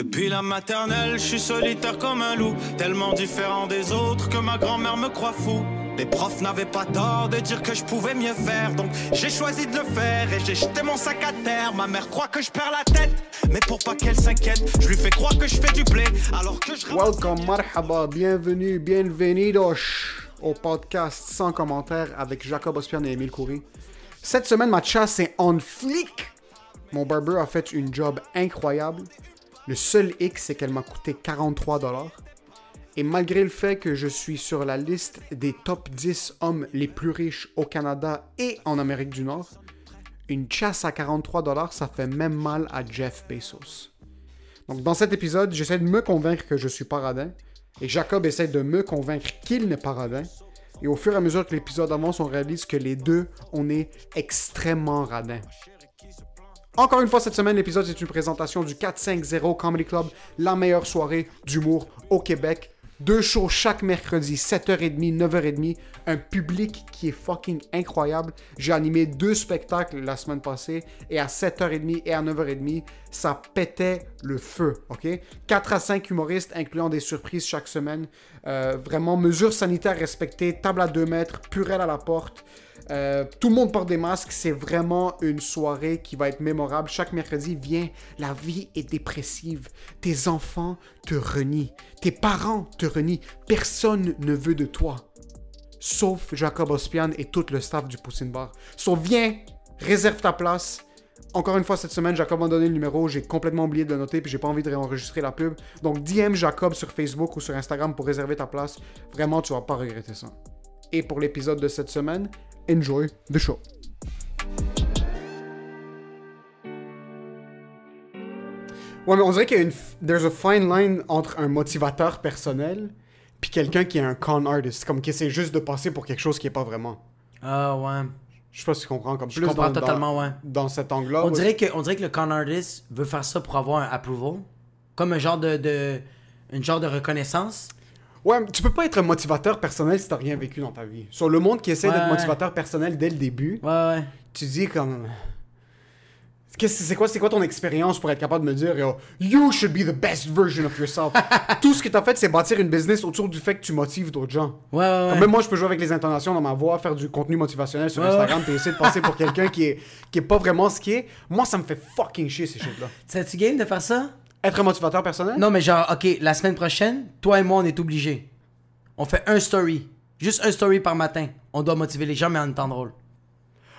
Depuis la maternelle, je suis solitaire comme un loup, tellement différent des autres que ma grand-mère me croit fou. Les profs n'avaient pas tort de dire que je pouvais mieux faire, donc j'ai choisi de le faire et j'ai jeté mon sac à terre. Ma mère croit que je perds la tête, mais pour pas qu'elle s'inquiète, je lui fais croire que je fais du blé alors que je Welcome, marhaba, bienvenue, bienvenidos au podcast sans commentaire avec Jacob Ospian et Émile Coury. Cette semaine, ma chasse est en flic. Mon barber a fait une job incroyable. Le seul hic, c'est qu'elle m'a coûté 43 dollars. Et malgré le fait que je suis sur la liste des top 10 hommes les plus riches au Canada et en Amérique du Nord, une chasse à 43 dollars, ça fait même mal à Jeff Bezos. Donc, dans cet épisode, j'essaie de me convaincre que je suis paradin. Et Jacob essaie de me convaincre qu'il n'est pas radin. Et au fur et à mesure que l'épisode avance, on réalise que les deux, on est extrêmement radins. Encore une fois, cette semaine, l'épisode est une présentation du 450 Comedy Club, la meilleure soirée d'humour au Québec. Deux shows chaque mercredi, 7h30, 9h30. Un public qui est fucking incroyable. J'ai animé deux spectacles la semaine passée et à 7h30 et à 9h30, ça pétait le feu, ok? 4 à 5 humoristes, incluant des surprises chaque semaine. Euh, vraiment, mesures sanitaires respectées, table à 2 mètres, purelle à la porte. Euh, tout le monde porte des masques. C'est vraiment une soirée qui va être mémorable. Chaque mercredi, viens. La vie est dépressive. Tes enfants te renient. Tes parents te renient. Personne ne veut de toi. Sauf Jacob Ospian et tout le staff du Poussine Bar. So, viens, réserve ta place. Encore une fois, cette semaine, Jacob m'a donné le numéro. J'ai complètement oublié de le noter, puis j'ai pas envie de réenregistrer la pub. Donc, DM Jacob sur Facebook ou sur Instagram pour réserver ta place. Vraiment, tu vas pas regretter ça. Et pour l'épisode de cette semaine, enjoy the show. Ouais, mais on dirait qu'il y a une. There's a fine line entre un motivateur personnel puis quelqu'un qui est un con artist, comme qui essaie juste de passer pour quelque chose qui est pas vraiment. Ah ouais. Je sais pas si tu comprends comme Je plus comprends dans, dans- totalement, ouais. dans cet angle-là. On ouais. dirait, que, on dirait que le con artist veut faire ça pour avoir un approval. Comme un genre de, de une genre de reconnaissance. Ouais, tu peux pas être un motivateur personnel si t'as rien vécu dans ta vie. Sur le monde qui essaie Ouais, d'être ouais. motivateur personnel dès le début, Ouais, tu dis comme. C'est quoi, quoi ton expérience pour être capable de me dire yo, You should be the best version of yourself? Tout ce que t'as fait, c'est bâtir une business autour du fait que tu motives d'autres gens. Ouais, ouais, ouais. Même moi, je peux jouer avec les intonations dans ma voix, faire du contenu motivationnel sur Instagram, puis essayer de passer pour quelqu'un qui est, qui est pas vraiment ce qui est. Moi, ça me fait fucking chier ces shit-là. Sais-tu game de faire ça? Être un motivateur personnel? Non, mais genre, ok, la semaine prochaine, toi et moi, on est obligés. On fait un story. Juste un story par matin. On doit motiver les gens, mais en étant drôle.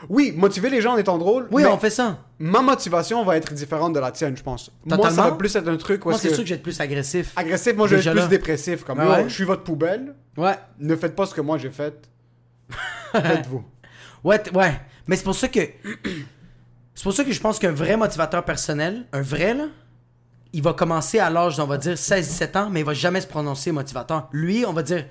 Oui, motiver les gens en étant drôle. Oui, mais on fait ça. Ma motivation va être différente de la tienne, je pense. Moi, Totalement. ça va plus être un truc où Moi, c'est que- sûr que je vais être plus agressif. agressif, moi je vais être plus là. dépressif. Comme ouais? je suis votre poubelle, Ouais. ne faites pas ce que moi j'ai fait. Faites-vous. Ouais, ouais. Mais c'est pour ça que. c'est pour ça que je pense qu'un vrai motivateur personnel, un vrai, là, il va commencer à l'âge, on va dire, 16-17 ans, mais il va jamais se prononcer motivateur. Lui, on va dire.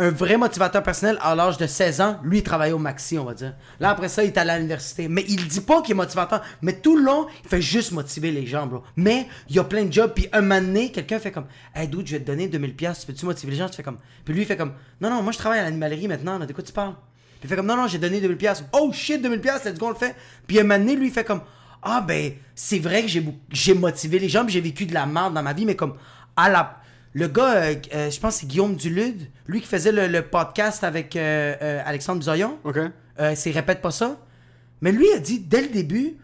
Un vrai motivateur personnel à l'âge de 16 ans, lui, il travaillait au maxi, on va dire. Là, après ça, il est à l'université. Mais il dit pas qu'il est motivateur. Mais tout le long, il fait juste motiver les gens, bro. Mais il y a plein de jobs. Puis un moment quelqu'un fait comme Hey, dude, je vais te donner 2000$, piastres, peux-tu motiver les gens Tu fais comme. Puis lui, il fait comme Non, non, moi, je travaille à l'animalerie maintenant, là, de quoi tu parles puis il fait comme non, non, j'ai donné 2000$. piastres. Oh shit, 2000$, piastres, let's go, on le fait. Puis un moment lui, il fait comme ah ben, c'est vrai que j'ai motivé les gens, j'ai vécu de la merde dans ma vie, mais comme à la. Le gars, euh, euh, je pense que c'est Guillaume Dulude, lui qui faisait le, le podcast avec euh, Alexandre Bizoyon. Ok? C'est répète pas ça. Mais lui a dit dès le début,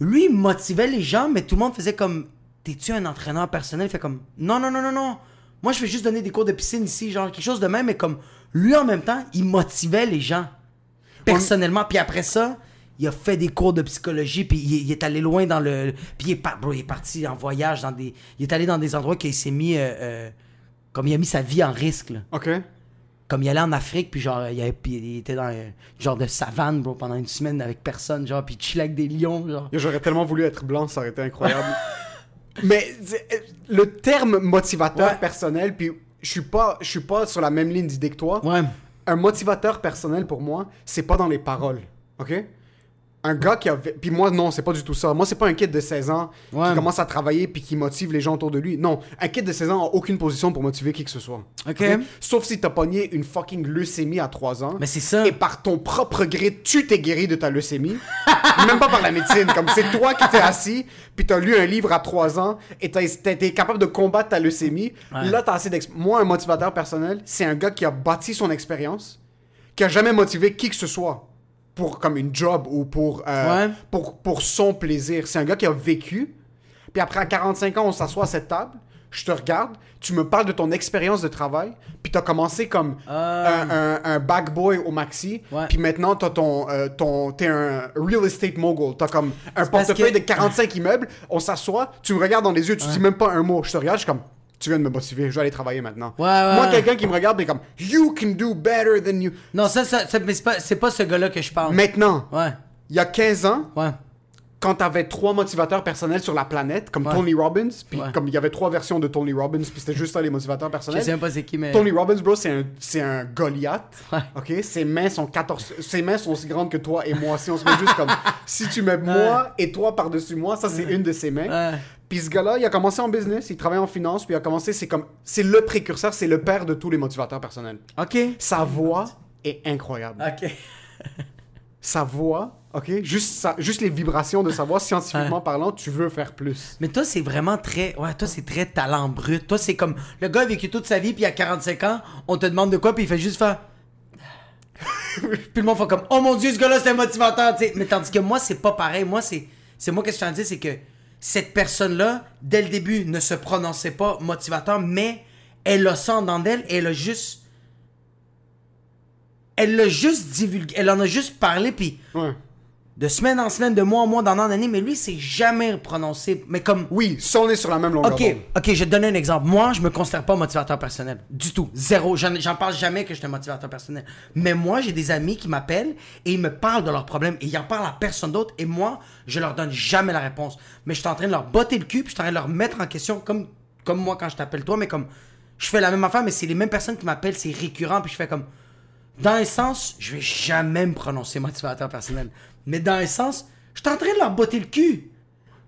lui il motivait les gens, mais tout le monde faisait comme T'es-tu un entraîneur personnel? Il fait comme Non, non, non, non, non. Moi je fais juste donner des cours de piscine ici, genre quelque chose de même, mais comme lui en même temps, il motivait les gens. Personnellement. Puis après ça, il a fait des cours de psychologie, puis il, il est allé loin dans le. Puis il est, par- bro, il est parti en voyage dans des. Il est allé dans des endroits qu'il s'est mis. euh, euh, comme il a mis sa vie en risque, là Ok? comme il allait en Afrique puis genre il, avait- il était dans un genre de savane bro pendant une semaine avec personne genre puis il chillait avec des lions genre J'aurais tellement voulu être blanc, ça aurait été incroyable. Mais euh, le terme motivateur Ouais. personnel, puis je suis pas, je suis pas sur la même ligne d'idée que toi. ouais Un motivateur personnel pour moi, c'est pas dans les paroles, ok? Un gars qui a. Puis moi, non, c'est pas du tout ça. Moi, c'est pas un kid de 16 ans Ouais. qui commence à travailler puis qui motive les gens autour de lui. Non, un kid de 16 ans a aucune position pour motiver qui que ce soit. Ok. Sauf si t'as pogné une fucking leucémie à 3 ans. Mais c'est ça. Et par ton propre gré, tu t'es guéri de ta leucémie. Même pas par la médecine. Comme c'est toi qui t'es assis, puis t'as lu un livre à 3 ans et t'as été capable de combattre ta leucémie. Ouais. Là, t'as assez d'ex... Moi, un motivateur personnel, c'est un gars qui a bâti son expérience, qui a jamais motivé qui que ce soit pour comme une job ou pour, euh, Ouais. pour, pour son plaisir. C'est un gars qui a vécu. Puis après, à 45 ans, on s'assoit à cette table. Je te regarde, tu me parles de ton expérience de travail, puis t'as commencé comme Ah. un, un, un back boy au maxi, Ouais. puis maintenant t'as ton, euh, ton, t'es un real estate mogul, t'as comme un portefeuille que- de 45 immeubles, on s'assoit, tu me regardes dans les yeux, tu dis même pas un mot, je te regarde, je suis comme, tu viens de me motiver, je vais aller travailler maintenant. Ouais, ouais, Moi, quelqu'un qui me regarde, est comme, you can do better than you. Non, ça, ça, ça- mais c'est pas, pas ce gars-là que je parle. Maintenant, Ouais, il y a 15 ans, ouais. Quand t'avais trois motivateurs personnels sur la planète, comme Ouais. Tony Robbins, puis Ouais. comme il y avait trois versions de Tony Robbins, puis c'était juste ça les motivateurs Je personnels. sais même pas c'est qui, mais. Tony Robbins, bro, c'est un, c'est un Goliath. Ouais. Ok? Ses mains sont 14. Ses mains sont aussi grandes que toi et moi. Si on se met juste comme. Si tu mets moi et toi par-dessus moi, ça, c'est une de ses mains. Ouais. Puis ce gars-là, il a commencé en business, il travaille en finance, puis il a commencé, c'est comme. C'est le précurseur, c'est le père de tous les motivateurs personnels. Ok. Sa voix est incroyable. Ok. Sa voix, ok? Juste, juste les vibrations de sa voix, scientifiquement parlant, tu veux faire plus. Mais toi, c'est vraiment très. Ouais, toi, c'est très talent brut. Toi, c'est comme. Le gars a vécu toute sa vie, puis à 45 ans, on te demande de quoi, puis il fait juste faire. puis le monde fait comme. Oh mon dieu, ce gars-là, c'est un motivateur. Mais tandis que moi, c'est pas pareil. Moi, c'est. C'est moi, qu'est-ce que je t'en dis, c'est que cette personne-là, dès le début, ne se prononçait pas motivateur, mais elle le sent dans d'elle et elle a juste. Elle l'a juste divulgué. Elle en a juste parlé, puis Ouais. De semaine en semaine, de mois en mois, d'année en année, mais lui, c'est jamais prononcé. Mais comme. Oui, ça, on est sur la même longueur Ok, d'onde. ok, je vais te donner un exemple. Moi, je me considère pas motivateur personnel. Du tout. Zéro. J'en j'en parle jamais que je suis un motivateur personnel. Mais moi, j'ai des amis qui m'appellent et ils me parlent de leurs problèmes et ils en parlent à personne d'autre et moi, je leur donne jamais la réponse. Mais je suis en train de leur botter le cul puis je suis en train de leur mettre en question comme, comme moi quand je t'appelle toi, mais comme je fais la même affaire, mais c'est les mêmes personnes qui m'appellent, c'est récurrent puis je fais comme. Dans un sens, je vais jamais me prononcer motivateur personnel. Mais dans un sens, je suis en train de leur botter le cul.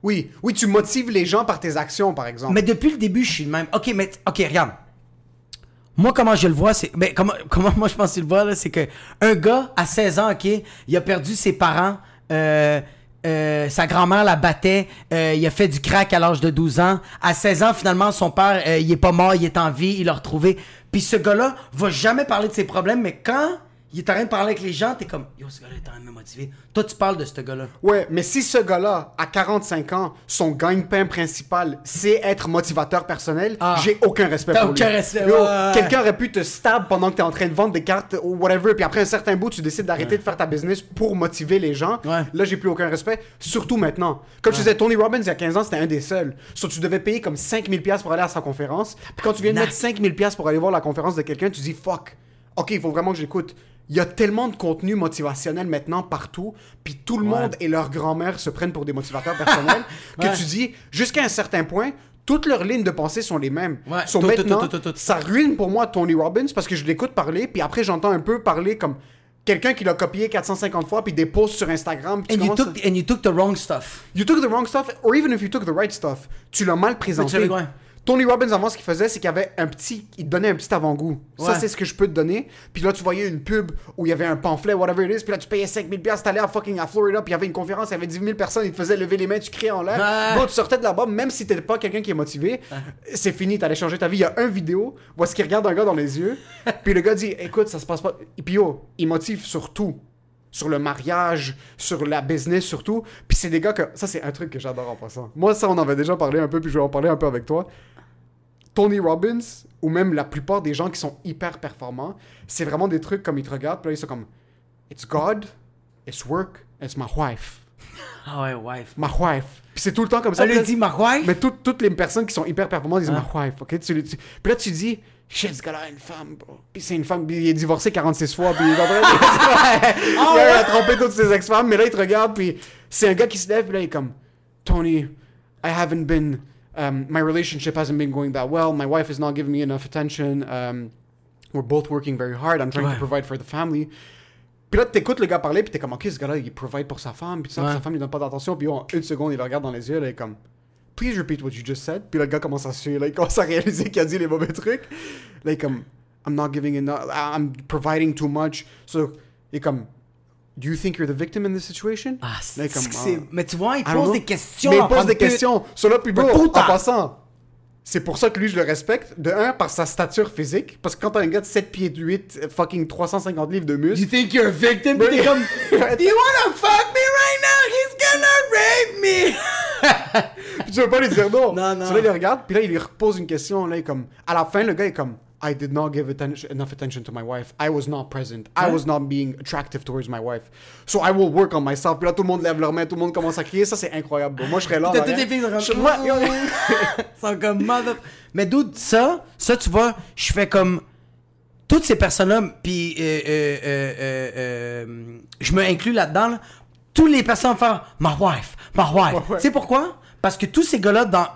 Oui, oui, tu motives les gens par tes actions, par exemple. Mais depuis le début, je suis le même. Ok, mais ok, regarde. Moi, comment je le vois, c'est. Mais comment, comment moi je pense que tu le vois, là, c'est que un gars à 16 ans, ok, il a perdu ses parents. euh, euh, sa grand-mère la battait, euh, il a fait du crack à l'âge de 12 ans. À 16 ans, finalement, son père, euh, il est pas mort, il est en vie, il l'a retrouvé. Puis ce gars-là va jamais parler de ses problèmes, mais quand il est en train de parler avec les gens, t'es comme, yo, ce gars-là est en train de me motiver. Toi, tu parles de ce gars-là. Ouais, mais si ce gars-là, à 45 ans, son gagne-pain principal, c'est être motivateur personnel, Ah. j'ai aucun respect T'as pour aucun lui. respect, Yo, ouais. Quelqu'un aurait pu te stab pendant que t'es en train de vendre des cartes ou whatever, puis après un certain bout, tu décides d'arrêter de faire ta business pour motiver les gens. Ouais. Là, j'ai plus aucun respect, surtout maintenant. Comme je disais, Tony Robbins, il y a 15 ans, c'était un des seuls. So, tu devais payer comme 5000$ piastres pour aller à sa conférence. Puis quand tu viens de mettre 5000$ piastres pour aller voir la conférence de quelqu'un, tu dis fuck. Ok, il faut vraiment que j'écoute. Il y a tellement de contenu motivationnel maintenant partout, puis tout le Ouais. monde et leur grand-mère se prennent pour des motivateurs personnels, que Ouais. tu dis, jusqu'à un certain point, toutes leurs lignes de pensée sont les mêmes. Ouais, So, tout, tout, maintenant, tout, tout, tout, tout. ça ruine pour moi Tony Robbins parce que je l'écoute parler, puis après j'entends un peu parler comme quelqu'un qui l'a copié 450 fois, puis des posts sur Instagram. And you, took, and you took the wrong stuff. You took the wrong stuff, or even if you took the right stuff, tu l'as mal présenté. Tony Robbins, avant, ce qu'il faisait, c'est qu'il avait un petit. Il te donnait un petit avant-goût. Ça, c'est ce que je peux te donner. Puis là, tu voyais une pub où il y avait un pamphlet, whatever it is. Puis là, tu payais 5000$, piastres, t'allais à fucking à Florida, puis il y avait une conférence, il y avait 10 000 personnes, ils te faisaient lever les mains, tu criais en l'air. Ouais. Bon, tu sortais de là-bas, même si t'étais pas quelqu'un qui est motivé, c'est fini, t'allais changer ta vie. Il y a un vidéo où est-ce qu'il regarde un gars dans les yeux, puis le gars dit Écoute, ça se passe pas. Et puis yo, il motive sur tout sur le mariage, sur la business surtout. Puis c'est des gars que... Ça, c'est un truc que j'adore en passant. Moi, ça, on en avait déjà parlé un peu, puis je vais en parler un peu avec toi. Tony Robbins, ou même la plupart des gens qui sont hyper performants, c'est vraiment des trucs comme ils te regardent, puis là, ils sont comme... It's God, it's work, it's my wife. Ah ouais, wife. My wife. Puis c'est tout le temps comme ça. Elle dit ma wife? mais tout- toutes les personnes qui sont hyper performantes disent Ah. ma wife, ok? Tu, tu- puis là, tu dis, shit, ce gars-là a une femme, bro. Puis c'est une femme, puis il est divorcé 46 fois, puis il est en train de- il a trompé toutes ses ex-femmes, mais là, il te regarde, puis c'est un gars qui se lève, puis là, il est comme, Tony, I haven't been, um, my relationship hasn't been going that well, my wife is not giving me enough attention, um, we're both working very hard, I'm trying Ouais. to provide for the family. Puis là, t'écoutes le gars parler, puis t'es comme, ok, ce gars-là, il provide pour sa femme, puis ça, Ouais. sa femme lui donne pas d'attention, puis en une seconde, il le regarde dans les yeux, là, il est comme, please repeat what you just said. Puis le gars commence à suer, là, il commence à réaliser qu'il a dit les mauvais trucs. Là, il est comme, I'm not giving enough, I'm providing too much. So, il est comme, do you think you're the victim in this situation? Ah, c'est ah. Mais tu vois, il pose des questions. Mais il pose des de- questions. Sur puis bro, Mais en passant, c'est pour ça que lui, je le respecte. De un, par sa stature physique. Parce que quand t'as un gars de 7 pieds de 8, fucking 350 livres de muscles. You think you're a victim? Mais- T'es comme, do you wanna fuck me right now? He's gonna rape me! Je veux pas lui dire non. Non, non. So là, il le regarde, puis là, il lui repose une question. Là, il est comme, à la fin, le gars est comme, I did not give attention, enough attention to my wife. I was not present. I was not being attractive towards my wife. So I will work on myself. Puis là, tout le monde lève leurs mains, tout le monde commence à crier. Ça, c'est incroyable. Moi, je serais là. T'as toutes les filles sont comme... mother... Mais d'où ça, ça tu vois, je fais comme... Toutes ces personnes-là, puis euh, euh, euh, je me inclus là-dedans, là. tous les personnes faire « my wife, my wife Ouais, ouais. Tu sais pourquoi? Parce que tous ces gars-là, dans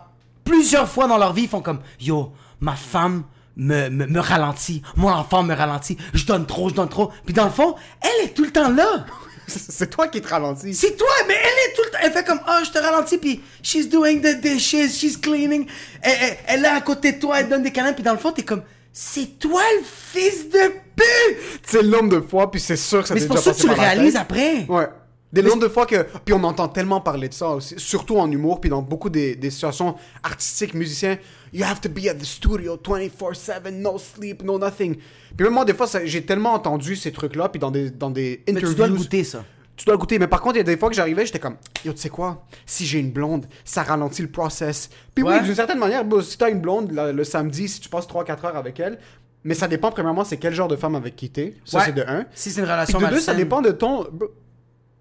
plusieurs fois dans leur vie, ils font comme « Yo, ma femme me, me, me ralentit, mon enfant me ralentit, je donne trop, je donne trop. » Puis dans le fond, elle est tout le temps là C'est toi qui te ralentis. c'est toi, mais elle est tout le temps. Elle fait comme, oh, je te ralentis, puis she's doing the dishes, she's cleaning. Elle, elle- elle est à côté de toi, elle donne des câlins, puis dans le fond, t'es comme, c'est toi le fils de pute! C'est le nombre de fois, puis c'est sûr que ça Mais c'est pour ça que tu le réalises après. Ouais. Des nombres de fois que. Puis on entend tellement parler de ça aussi, surtout en humour, puis dans beaucoup des, des situations artistiques, musiciens. You have to be at the studio 24-7, no sleep, no nothing. Puis même moi, des fois, j'ai tellement entendu ces trucs-là, puis dans des, dans des Mais interviews. tu dois le goûter, ça. Tu dois le goûter. Mais par contre, il y a des fois que j'arrivais, j'étais comme, yo, tu sais quoi, si j'ai une blonde, ça ralentit le process. Puis Ouais. oui, d'une certaine manière, bon, si t'as une blonde le, le samedi, si tu passes 3-4 heures avec elle, mais ça dépend, premièrement, c'est quel genre de femme avec qui t'es. Ça, Ouais. c'est de un. Si c'est une Puis relation de deux, ça dépend de ton.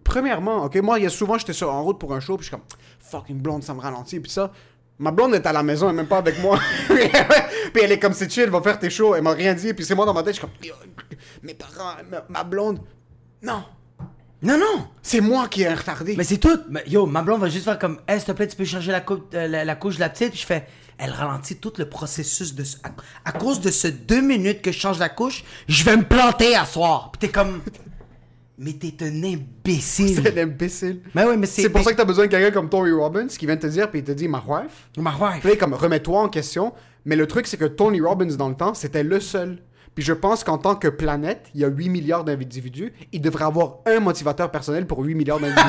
Premièrement, ok, moi, il y a souvent, j'étais en route pour un show, puis je suis comme, fuck, une blonde, ça me ralentit, puis ça. Ma blonde est à la maison, elle est même pas avec moi. puis elle est comme, c'est chill, va faire tes shows, elle m'a rien dit, puis c'est moi dans ma tête, je suis comme, mes parents, ma, blonde. Non, Non, non! c'est moi qui ai retardé. Mais c'est tout. Mais yo, ma blonde va juste faire comme, hey, s'il te plaît, tu peux changer la, euh, la, couche de la petite. Puis je fais, elle ralentit tout le processus de. À, à cause de ce deux minutes que je change la couche, je vais me planter à soir. Puis t'es comme, mais t'es un imbécile. C'est l'imbécile. Mais oui, mais c'est. C'est pour ça que t'as besoin de quelqu'un comme Tony Robbins qui vient te dire, puis il te dit, ma wife. Ma wife. Puis comme, remets-toi en question. Mais le truc, c'est que Tony Robbins, dans le temps, c'était le seul. Puis je pense qu'en tant que planète, il y a 8 milliards d'individus. Il devrait avoir un motivateur personnel pour 8 milliards d'individus.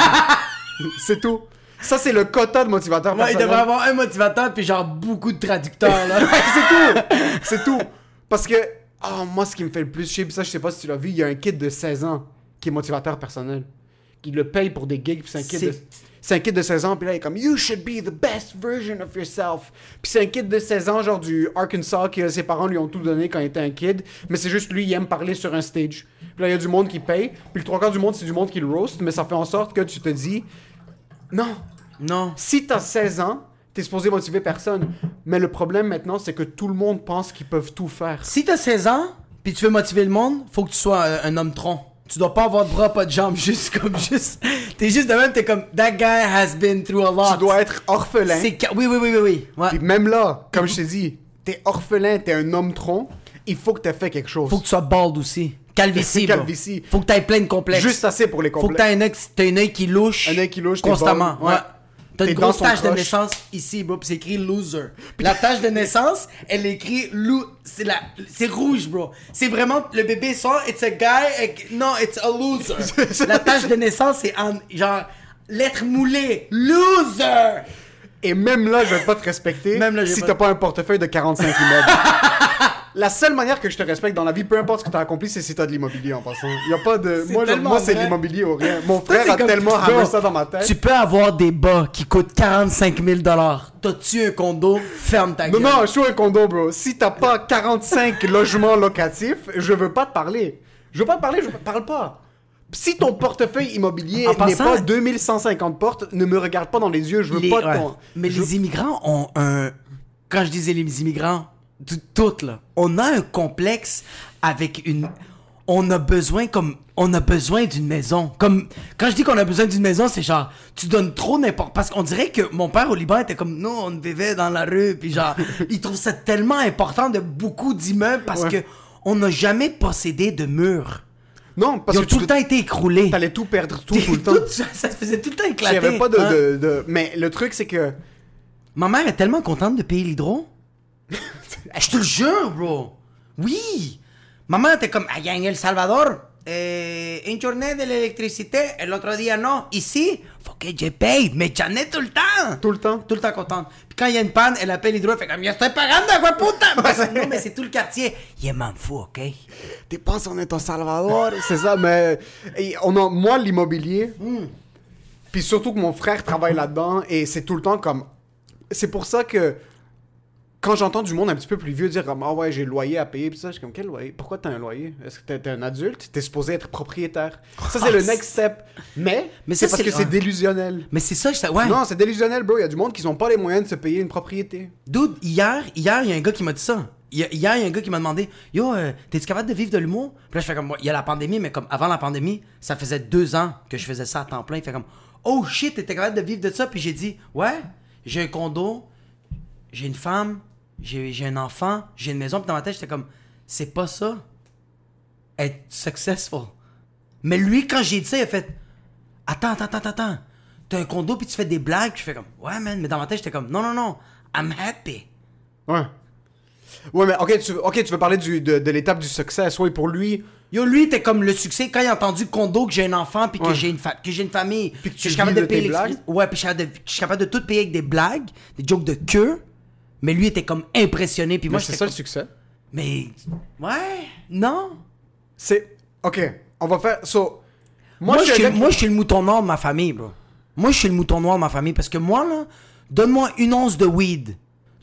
c'est tout. Ça, c'est le quota de motivateur Ouais, il personnel. devrait avoir un motivateur puis genre beaucoup de traducteurs là. c'est tout. C'est tout. Parce que, oh, moi, ce qui me fait le plus chier, puis ça, je sais pas si tu l'as vu, il y a un kid de 16 ans qui est motivateur personnel. Qui le paye pour des gigs, puis c'est un kid de... C'est- un kid de 16 ans, puis là, il est comme You should be the best version of yourself. Puis c'est un kid de 16 ans, genre du Arkansas, que ses parents lui ont tout donné quand il était un kid. Mais c'est juste lui, il aime parler sur un stage. Puis là, il y a du monde qui paye. Puis le trois quarts du monde, c'est du monde qui le roast. Mais ça fait en sorte que tu te dis Non, non. si t'as 16 ans, t'es supposé motiver personne. Mais le problème maintenant, c'est que tout le monde pense qu'ils peuvent tout faire. Si t'as 16 ans puis tu veux motiver le monde, faut que tu sois euh, un homme tronc. Tu dois pas avoir de bras, pas de jambes, juste comme juste. T'es juste de même, t'es comme That guy has been through a lot. Tu dois être orphelin. C'est Oui, oui, oui, oui, oui. Ouais. Puis même là, comme je t'ai dit, t'es orphelin, t'es un homme tronc, il faut que t'aies fait quelque chose. Faut que tu sois bald aussi. Calvitie. Calvitie. Faut que t'aies plein de complexes. Juste assez pour les Faut que complexes. t'aies un œil, qui louche. Un œil qui louche, Constamment. Ouais. T'as une grosse tache de naissance ici, bro, pis c'est écrit loser. La tache de naissance, elle est écrit lou... c'est la c'est rouge, bro. C'est vraiment le bébé sort, it's a guy, non, it's a loser. la tache de naissance c'est en genre lettre moulée, loser. Et même là, je vais pas te respecter Même là, si pas- t'as pas un portefeuille de 45 immeubles. La seule manière que je te respecte dans la vie, peu importe ce que t'as accompli, c'est si t'as de l'immobilier en passant. Y a pas de. Moi, je- moi c'est vrai. l'immobilier ou rien. Mon frère a comme- tellement hamé ça dans ma tête. Tu peux avoir des bas qui coûtent 45 000 T'as-tu un condo? Ferme ta Non, gueule. non, je suis un condo, bro. Si t'as pas 45 logements locatifs, je veux pas te parler. Je veux pas te parler, je parle pas. Si ton portefeuille immobilier En n'est passant- pas 2150 portes, ne me regarde pas dans les yeux, je veux Les- pas ouais. ton... Mais je- les immigrants ont un. Quand je disais les immigrants, tout, tout, là, on a un complexe avec une. On a besoin comme. On a besoin d'une maison. Comme. Quand je dis qu'on a besoin d'une maison, c'est genre. Tu donnes trop n'importe. Parce qu'on dirait que mon père au Liban était comme. Non, on vivait dans la rue. Puis genre. il trouve ça tellement important de beaucoup d'immeubles parce Ouais. que. On n'a jamais possédé de murs. Non, parce Ils ont que tout tu le temps été écroulés. T'allais tout perdre tout, tout le temps. ça se faisait tout le temps éclater. y avait pas de, hein? de- de- Mais le truc, c'est que. Ma mère est tellement contente de payer l'hydro. Je te le jure, bro. Oui. Ma mère était comme, allá en El Salvador, eh, une journée de l'électricité, el otro día no. Ici, faut que je paye. Mais j'en ai tout le temps. Tout le temps. Tout le temps contente. Puis quand il y a une panne, elle appelle l'hydro, elle fait comme, yo estoy pagando, agua puta. non, mais c'est tout le quartier. Je m'en fous, ok? T'es penses on est au Salvador, c'est ça, mais et on a, moi l'immobilier, puis surtout que mon frère travaille là-dedans et c'est tout le temps comme, c'est pour ça que quand j'entends du monde un petit peu plus vieux dire comme ah ouais j'ai le loyer à payer puis ça je suis comme quel loyer? Pourquoi t'as un loyer? Est-ce que t'es, t'es un adulte? T'es supposé être propriétaire. Ça c'est le next step. Mais, Mais c'est parce que c'est délusionnel. Mais c'est ça, je ouais. non c'est délusionnel bro. Il y a du monde qui n'ont pas les moyens de se payer une propriété. Dude, hier, hier, il y a un gars qui m'a dit ça. Hier, il y a un gars qui m'a demandé Yo, euh, t'es-tu capable de vivre de l'humour Puis là, je fais comme, il y a la pandémie, mais comme avant la pandémie, ça faisait deux ans que je faisais ça à temps plein. Il fait comme, oh shit, t'étais capable de vivre de ça Puis j'ai dit, ouais, j'ai un condo, j'ai une femme, j'ai un enfant, j'ai une maison. Puis dans ma tête, j'étais comme, c'est pas ça, être successful. Mais lui, quand j'ai dit ça, il a fait, attends, attends, attends, attends. T'as un condo, puis tu fais des blagues. Puis je fais comme, ouais, man. Mais dans ma tête, j'étais comme, non, non, non, I'm happy. ouais ouais mais ok tu, ok, tu veux parler du, de, de l'étape du succès oui pour lui Yo, lui, t'es comme le succès quand il a entendu condo, que j'ai un enfant, puis que Ouais. j'ai une, fa- que une famille. Puis que tu je suis capable de payer. Ouais, puis je suis capable de tout payer avec des blagues, des jokes de queue. Mais lui était comme impressionné, puis moi, c'est ça le succès? Mais. Ouais, non. c'est ok on va faire so moi, Moi, je suis moi, je suis le mouton noir de ma famille, bro. Moi, je suis le mouton noir de ma famille. Parce que moi, là, donne-moi une once de weed,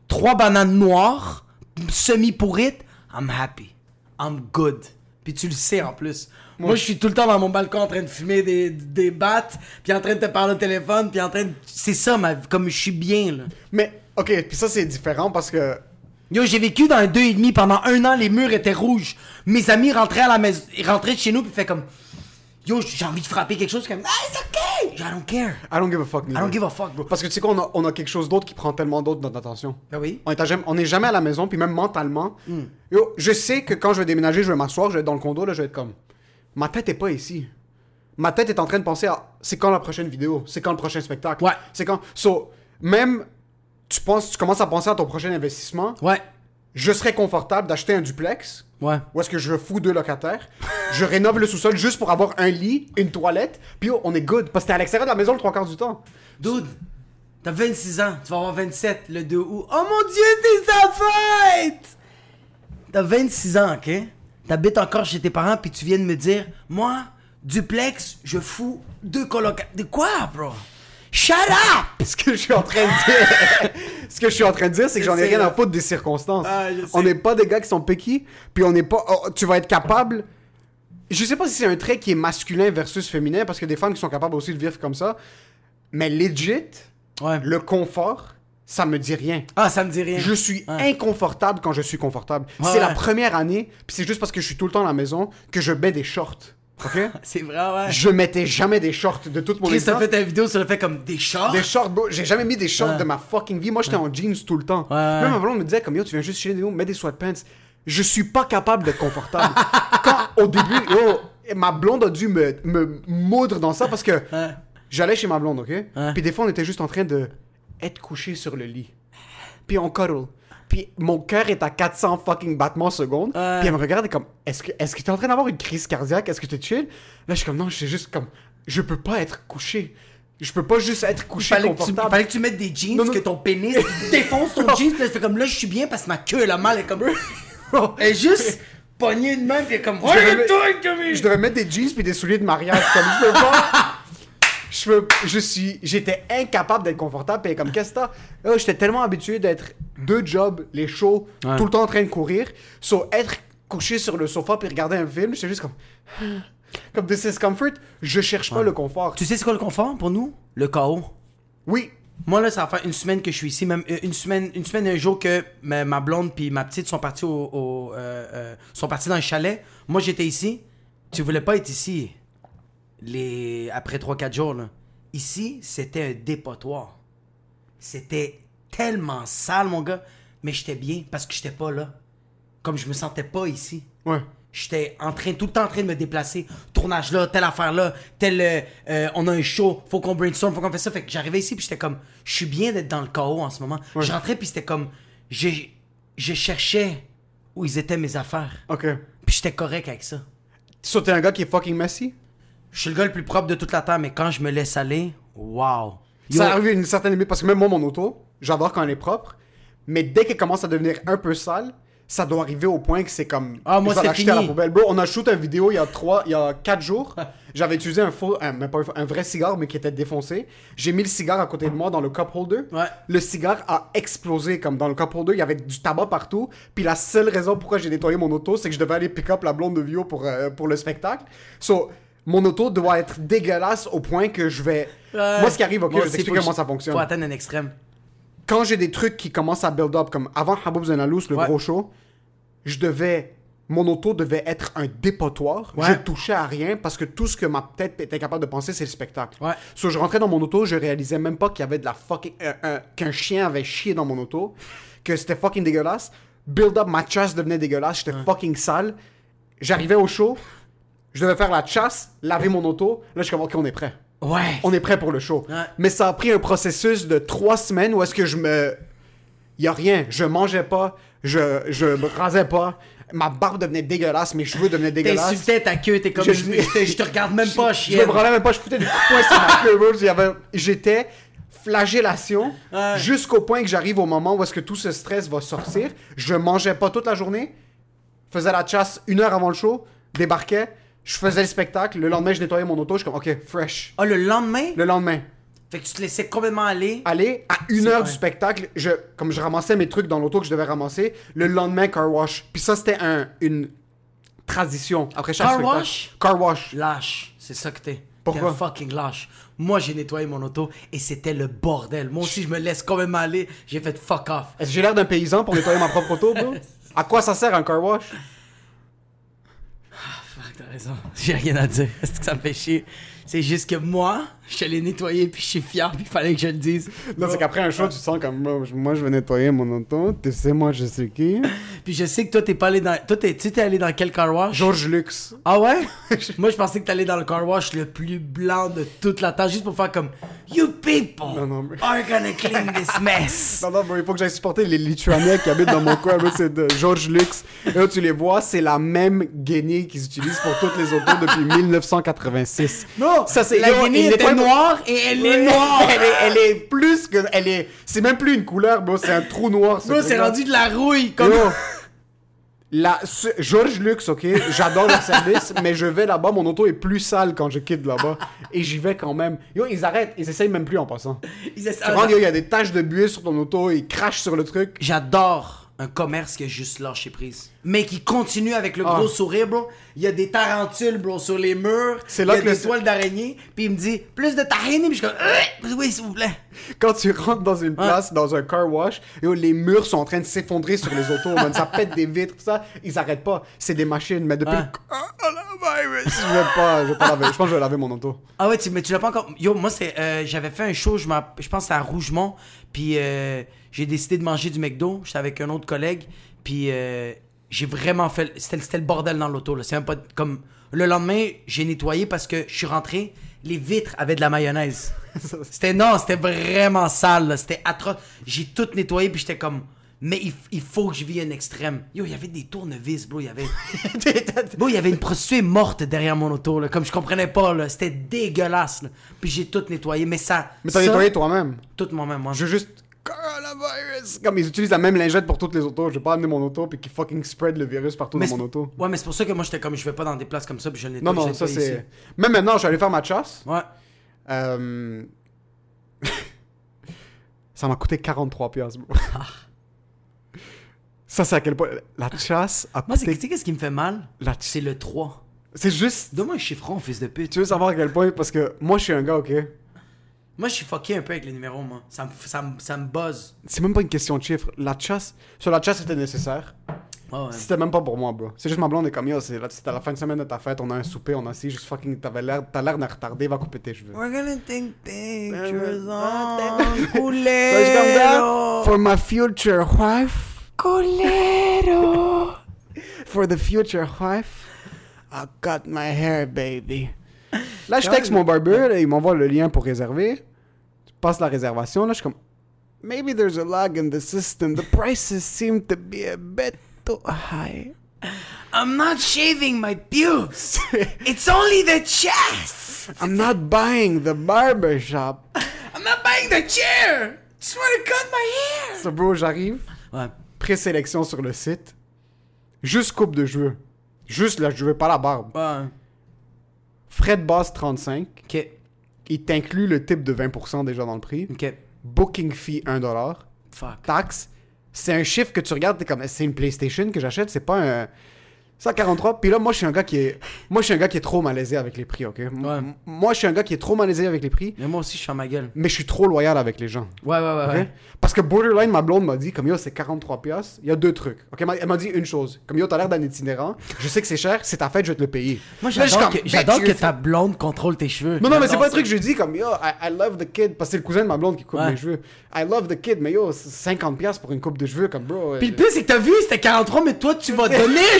trois bananes noires, semi-pourrites, I'm happy. I'm good. Puis tu le sais en plus. Moi, je suis tout le temps dans mon balcon en train de fumer des, des battes, puis en train de te parler au téléphone, puis en train de... C'est ça, ma. Comme je suis bien, là. mais ok puis ça c'est différent parce que Yo, j'ai vécu dans un deux et demi pendant un an, les murs étaient rouges. Mes amis rentraient à la maison, ils rentraient de chez nous puis fait comme Yo, j'ai envie de frapper quelque chose comme Ah, it's okay. I don't care. I don't give a fuck I don't give a fuck, bro. Parce que tu sais qu'on a, on a quelque chose d'autre qui prend tellement d'autre notre attention. Ben oui. On est, à jamais, on est jamais à la maison, puis même mentalement. Hmm. Yo, je sais que quand je vais déménager, je vais m'asseoir, je vais être dans le condo, là, je vais être comme. Ma tête est pas ici. Ma tête est en train de penser à c'est quand la prochaine vidéo, c'est quand le prochain spectacle? Ouais. C'est quand. So, même tu penses, tu commences à penser à ton prochain investissement. Ouais. Je serais confortable d'acheter un duplex. Ouais. Où est-ce que je fous deux locataires? Je rénove le sous-sol juste pour avoir un lit, une toilette, puis on est good. Parce que t'es à l'extérieur de la maison le trois quarts du temps. Dude, t'as 26 ans, tu vas avoir 27 le 2 août. Oh mon dieu, c'est sa fête! T'as 26 ans, ok? T'habites encore chez tes parents, puis tu viens de me dire, moi, duplex, je fous deux colocataires. De quoi, bro? Shut up! Ce que je suis en train de dire, ce que je suis en train de dire, c'est que Je j'en ai rien à foutre des circonstances. Ah, on n'est pas des gars qui sont picky, puis on n'est pas. oh, tu vas être capable. Je sais pas si c'est un trait qui est masculin versus féminin, parce que des femmes qui sont capables aussi de vivre comme ça. Mais legit, Ouais. le confort, ça me dit rien. Ah, ça me dit rien. Je suis Ouais. inconfortable quand je suis confortable. Ouais, c'est la première année, puis c'est juste parce que je suis tout le temps à la maison que je mets des shorts. Ok? C'est vrai, ouais. je mettais jamais des shorts de toute mon Chris, t'as fait ta vidéo sur le fait comme des shorts? Des shorts, bro. J'ai jamais mis des shorts Ouais. de ma fucking vie. Moi, j'étais en jeans tout le temps. Ouais. Même ma blonde me disait, comme yo, tu viens juste chez nous, mets des sweatpants. Je suis pas capable d'être confortable. Quand, au début, yo, ma blonde a dû me, me moudre dans ça parce que j'allais chez ma blonde, ok? Puis des fois, on était juste en train de être couché sur le lit. Puis on cuddle. Puis mon cœur est à 400 fucking battements secondes. Ouais. Puis elle me regarde et comme, est-ce que est-ce que t'es en train d'avoir une crise cardiaque? Est-ce que t'es chill? Là, je suis comme, non, je suis juste comme, je peux pas être couché. Je peux pas juste être couché Fallait que, tu, confortable. fallait que tu mettes des jeans, Non, non. que ton pénis défonce ton jeans, puis là, comme là, je suis bien parce que ma queue, elle a mal, elle est comme. Elle est juste pognée de même, puis elle est comme. Je devrais- doing to me? Je devrais mettre des jeans puis des souliers de mariage. Comme je peux pas. Je. Je suis. J'étais incapable d'être confortable. Puis comme, qu'est-ce que t'as? J'étais tellement habitué d'être deux jobs, les shows, Ouais. tout le temps en train de courir. So, être couché sur le sofa puis regarder un film, j'étais juste comme. Comme This is Comfort, je cherche pas le confort. Tu sais c'est quoi le confort pour nous? Le chaos. Oui. Moi, là, ça va faire une semaine que je suis ici, même euh, une semaine, une semaine, un jour que ma, ma blonde puis ma petite sont partis au, au, euh, euh, sont partis dans le chalet. Moi, j'étais ici. Tu voulais pas être ici. Les après 3-4 jours là. Ici, c'était un dépotoir. C'était tellement sale, mon gars, mais j'étais bien parce que j'étais pas là. Comme je me sentais pas ici. Ouais. J'étais en train, tout le temps en train de me déplacer. Tournage là, telle affaire là, tel. euh, euh, on a un show, faut qu'on brainstorm, faut qu'on fasse ça. Fait que j'arrivais ici, puis j'étais comme, je suis bien d'être dans le chaos en ce moment. Je rentrais, puis c'était comme, j'ai- je cherchais où ils étaient mes affaires. Ok. Puis j'étais correct avec ça. So, t'es un gars qui est fucking messy? Je suis le gars le plus propre de toute la terre, mais quand je me laisse aller, wow. Yo, Ça arrive à une certaine limite parce que même moi, mon auto, j'adore quand elle est propre, mais dès qu'elle commence à devenir un peu sale, ça doit arriver au point que c'est comme. Ah, moi, c'est l'acheter à la fini. poubelle. Bro, on a shoot une vidéo il y a trois, il y a quatre jours. J'avais utilisé un faux, un, même pas un faux- un vrai cigare, mais qui était défoncé. J'ai mis le cigare à côté de moi dans le cup holder. Ouais. Le cigare a explosé comme dans le cup holder. Il y avait du tabac partout. Puis la seule raison pourquoi j'ai nettoyé mon auto, c'est que je devais aller pick up la blonde de Vio pour, euh, pour le spectacle. So, mon auto doit être dégueulasse au point que je vais. Moi, ce qui arrive, ok, Moi je faut comment ça fonctionne Faut atteindre un extrême. quand j'ai des trucs qui commencent à build up, comme avant Haboub Zenalous, le Ouais. gros show, je devais. Mon auto devait être un dépotoir. Ouais. Je touchais à rien parce que tout ce que ma tête était capable de penser, c'est le spectacle. Ouais. So, je rentrais dans mon auto, je réalisais même pas qu'il y avait de la fucking. un- un- qu'un chien avait chié dans mon auto, que c'était fucking dégueulasse. Build up, ma chasse devenait dégueulasse, j'étais fucking sale. J'arrivais au show, je devais faire la chasse, laver mon auto. Là, je suis comme, ok, on est prêt Ouais. on est prêt pour le show. Ouais. Mais ça a pris un processus de trois semaines où est-ce que je me... Y a rien. Je mangeais pas, je, je me rasais pas, ma barbe devenait dégueulasse, mes cheveux devenaient dégueulasses. T'insultais ta queue, t'es comme, Je- je, je te, je te regarde même pas, Je chien. me branlais même pas, je foutais des coups de poing sur ma queue. bro. J'avais- J'étais flagellation Ouais. jusqu'au point que j'arrive au moment où est-ce que tout ce stress va sortir. Je mangeais pas toute la journée, faisais la chasse une heure avant le show, débarquais, je faisais le spectacle, le lendemain je nettoyais mon auto, je suis comme ok, fresh. Ah, le lendemain? Le lendemain, Fait que tu te laissais complètement aller? aller à une heure vrai. du spectacle, je, comme je ramassais mes trucs dans l'auto que je devais ramasser, le lendemain, car wash. Puis ça, c'était un, une tradition. Après chaque Car spectacle. wash? Car wash. Lâche, c'est ça que t'es. Pourquoi? Fucking lâche. Moi, j'ai nettoyé mon auto et c'était le bordel. Moi aussi, je me laisse complètement aller. J'ai fait fuck off. Est-ce que j'ai l'air d'un paysan pour nettoyer ma propre auto, bro? À quoi ça sert un car wash? T'as raison. J'ai rien à dire. Est-ce que ça me fait chier? C'est juste que moi, allé nettoyer puis je suis fier puis il fallait que je le dise. Non, c'est qu'après un show, tu sens comme moi, je- moi, je vais nettoyer mon auto. Tu sais, moi, je sais qui. Puis je sais que toi, t'es pas allé dans. Toi, t'es- tu t'es allé dans quel car wash? George Lux. Ah ouais? Moi, je pensais que t'allais dans le car wash le plus blanc de toute la terre, juste pour faire comme You people Non, non, mais- are gonna clean this mess. Non, non, bro, il faut que j'aille supporter les Lituaniens qui habitent dans mon coin. C'est de George Lux. Et là, tu les vois, c'est la même guenille qu'ils utilisent pour toutes les autos depuis 1986. Non, Ça, c'est- la yo, Noire et elle est noire. elle, est, elle est plus que. Elle est. C'est même plus une couleur, bro. C'est un trou noir. ce Bro, c'est rendu de la rouille. Comme... Yo, la, ce- George Lux, ok, j'adore leur service, mais je vais là-bas, mon auto est plus sale quand je quitte là-bas. Et j'y vais quand même. Yo, ils arrêtent, ils essayent même plus en passant. Ils essaient- Tu yo, il y a des taches de buée sur ton auto, ils crachent sur le truc. J'adore un commerce qui a juste lâché prise. Mais qui continue avec le Ah. gros sourire, bro. Il y a des tarentules, bro, sur les murs. C'est là il y a que des le- toiles d'araignée. Puis il me dit, plus de tahini. Puis je suis comme, Euh, oui, s'il vous plaît. Quand tu rentres dans une place, dans un car wash, les murs sont en train de s'effondrer sur les autos, ça pète des vitres, tout ça. Ils arrêtent pas. C'est des machines, mais depuis Ouais. le je vais pas, je vais pas laver. Je pense que je vais laver mon auto. Ah ouais, tu, mais tu l'as pas encore. Yo, moi, c'est, euh, j'avais fait un show, je, je pense à Rougemont. Puis euh, j'ai décidé de manger du McDo. J'étais avec un autre collègue. Puis euh, j'ai vraiment fait. C'était, c'était le bordel dans l'auto. Là. C'est un peu comme. Le lendemain, j'ai nettoyé parce que je suis rentré. Les vitres avaient de la mayonnaise. C'était non, c'était vraiment sale. là. C'était atroce. J'ai tout nettoyé. Puis j'étais comme. Mais il, il faut que je vis un extrême. Yo, il y avait des tournevis, bro. Il y avait. Bon, il y avait une prostituée morte derrière mon auto, là, comme je comprenais pas, là. C'était dégueulasse, là. Puis j'ai tout nettoyé, mais ça. Mais t'as ça, nettoyé toi-même? Tout moi-même, moi. Je veux juste. Coronavirus! Comme ils utilisent la même lingette pour toutes les autos. Je vais pas amener mon auto puis qu'ils fucking spread le virus partout Mais dans mon auto. Ouais, mais c'est pour ça que moi, j'étais comme, je vais pas dans des places comme ça, puis je nettoie. Non, non, ça c'est. Même maintenant, je suis allé faire ma chasse. Ouais. Euh... ça m'a coûté 43 piastres, bro. Ça, c'est à quel point. La chasse a Moi, c'est- tu coûté. sais qu'est-ce qui me fait mal? La... C'est le 3. C'est juste. Donne-moi un chiffron, fils de pute. Tu veux savoir à quel point? Parce que moi, je suis un gars, ok? Moi, je suis fucké un peu avec les numéros, moi. Ça me, ça me, ça me buzz. C'est même pas une question de chiffres. La chasse. Sur la chasse, c'était nécessaire. Ouais, ouais. C'était même pas pour moi, bro. C'est juste ma blonde est comme yo, c'est à la fin de semaine de ta fête, on a un souper, on a assis, juste fucking. T'avais l'air, t'as l'air d'un retardé, va couper tes cheveux. We're gonna take pictures Ah, on Culero. For my future wife. Culero. For the future wife, I'll cut my hair, baby. Là, je texte mon barber, là, il m'envoie le lien pour réserver. Je passe la réservation, là, je suis comme... Maybe there's a lag in the system. The prices seem to be a bit too high. I'm not shaving my pubes. It's only the chest. I'm not buying the barber shop. I'm not buying the chair. Just want to cut my hair. So, bro, j'arrive. Ouais. Présélection sur le site. Juste coupe de cheveux. Juste là, je veux pas la barbe. Ouais. De base 35. Ok. Il t'inclut le type de 20% déjà dans le prix. Ok. Booking fee 1$. Fuck. Taxe. C'est un chiffre que tu regardes, t'es comme, c'est une PlayStation que j'achète, c'est pas un. 143. Puis là, moi, je suis un gars qui est. Moi, je suis un gars qui est trop malaisé avec les prix, ok? M- Ouais. m- Moi, je suis un gars qui est trop malaisé avec les prix, Mais moi aussi, je fais ma gueule. mais je suis trop loyal avec les gens. Ouais, ouais, ouais. ok? ouais. Parce que Borderline, ma blonde m'a dit, comme yo, c'est 43 piastres. Il y a deux trucs. Ok, Elle m'a- elle m'a dit une chose. Comme yo, t'as l'air d'un itinérant. Je sais que c'est cher. C'est ta fête, je vais te le payer. Moi, Là, je suis j'adore comme, que, j'adore bitch, que ta blonde contrôle tes cheveux. Non, non, mais c'est J'adore pas un ça. truc que je dis comme yo, I, I love the kid. Parce que c'est le cousin de ma blonde qui coupe Ouais. mes cheveux. I love the kid, mais yo, c'est 50 piastres pour une coupe de cheveux, comme bro. euh, Puis le pire, c'est que t'as vu, c'était 43, mais toi, tu vas donner un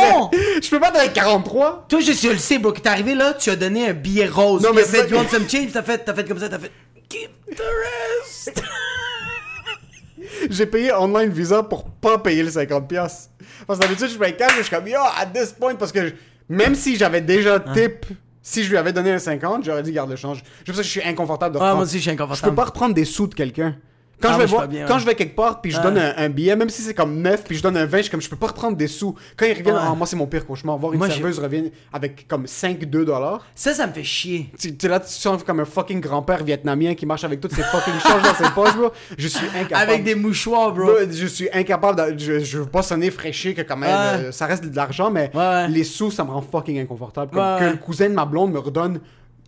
chiffron. je peux pas donner 43. Toi, je suis le sais, bro, que t'es arrivé là, tu as donné un billet rose. Non, Non, mais c'est fait, ça you want some change, t'as fait, t'as fait comme ça, t'as fait, keep the rest. J'ai payé online Visa pour pas payer le 50 piastres. Parce que d'habitude, je cash, mais je suis comme yo, at this point, parce que je- même si j'avais déjà tip, si je lui avais donné un 50, j'aurais dit garde le change. Je sais que je suis inconfortable de Ah, reprendre. moi aussi, je suis Je peux inconfortable. pas reprendre des sous de quelqu'un. Quand, Ah, je vais voir, bien, quand ouais. je vais quelque part puis je donne un, un billet, même si c'est comme neuf puis je donne un 20, je suis comme je peux pas reprendre des sous. Quand ils reviennent, ah, moi c'est mon pire cauchemar. Voir une Moi, serveuse revienne avec comme 5-2 dollars. Ça, ça me fait chier. Tu tu là, tu sens comme un fucking grand-père vietnamien qui marche avec toutes ses fucking changes dans ses poches, bro. Je suis incapable. Avec des mouchoirs, bro. Je suis incapable de, je, je veux pas sonner fraîché que quand même euh, ça reste de l'argent mais Ouais, les sous ça me rend fucking inconfortable comme Ouais, que le cousin de ma blonde me redonne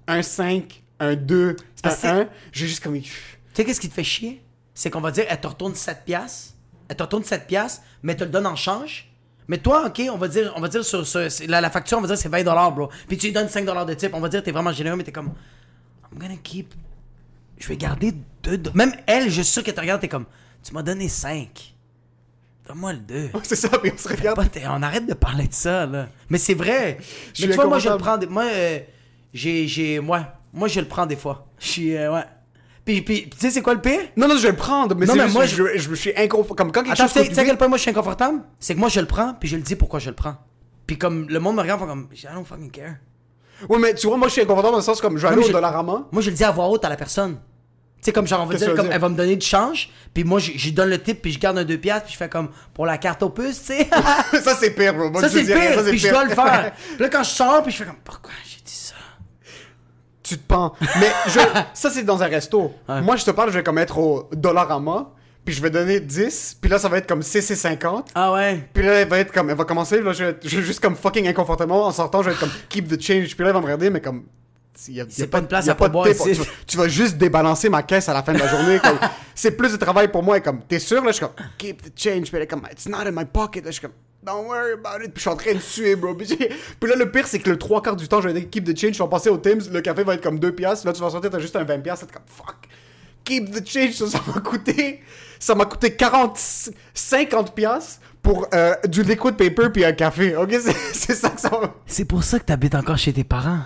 un 5 un 2 parce un que 1 j'ai juste comme Tu sais, qu'est-ce qui te fait chier? C'est qu'on va dire, elle te retourne 7 piastres. Elle te retourne 7 piastres, mais te le donne en change. Mais toi, ok, on va dire, on va dire sur, la, la facture, on va dire c'est 20 bro. Puis tu lui donnes 5 de type. On va dire, t'es vraiment généreux, mais t'es comme, I'm gonna keep. Je vais garder 2 Même elle, je suis sûr qu'elle te regarde, t'es comme, tu m'as donné 5. Donne-moi le 2. c'est ça puis on se regarde Pas on arrête de parler de ça, là. Mais c'est vrai. Mais tu vois, moi, je le prends. Des, moi, euh, j'ai. j'ai moi, moi, je le prends des fois. Je suis. euh, ouais. Puis, tu sais, c'est quoi le pire? non non je vais le prendre mais Non, mais juste moi, je, je, je suis inconfortable comme quand quelque Attends, chose tu sais coûte tu sais à quel point moi je suis inconfortable? C'est que moi je le prends, puis je le dis pourquoi je le prends. Puis comme le monde me regarde, comme, I don't fucking care. ouais mais tu vois moi je suis inconfortable dans le sens comme je vais aller au Dollarama Moi je le dis à voix haute à la personne. Tu sais, comme genre, on va dire, comme dire? elle va me donner du change, puis moi je donne le tip, puis je garde un 2 piastres, puis je fais comme pour la carte aux puces, tu sais. ça c'est pire bro Moi, ça c'est dis rien, pire, ça, c'est puis je pire. dois le faire. Puis là quand je sors, puis je fais comme, pourquoi j'ai dit ça? Tu te pends. Mais je, ça, c'est dans un resto. Ouais. Moi, je te parle, je vais comme être au Dollarama, puis je vais donner 10, puis là, ça va être comme CC50. Ah ouais? Puis là, elle va être comme, elle va commencer, là, je vais, être- je vais juste comme fucking inconfortablement, en sortant, je vais être comme keep the change. Puis là, elle va me regarder, mais comme. y a- y a pas une place y a à de tip. ici. Tu, vas- tu vas juste débalancer ma caisse à la fin de la journée. c'est plus de travail pour moi. Et comme, t'es sûr? Là, je suis comme, keep the change. Puis elle est comme, it's not in my pocket. Là, je suis comme, don't worry about it. Je suis en train de suer, bro. Puis, j'ai- là, le pire, c'est que le trois quarts du temps, vais dire keep the change. Je vais passer au Tim's. Le café va être comme 2 piastres. Là, tu vas sortir, t'as juste un 20 piastres. C'est comme, fuck. Keep the change. Ça, m'a coûté, ça m'a coûté 40, 50 piastres pour euh, du liquid paper puis un café. Ok, c'est, ça que ça. C'est pour ça que t'habites encore chez tes parents.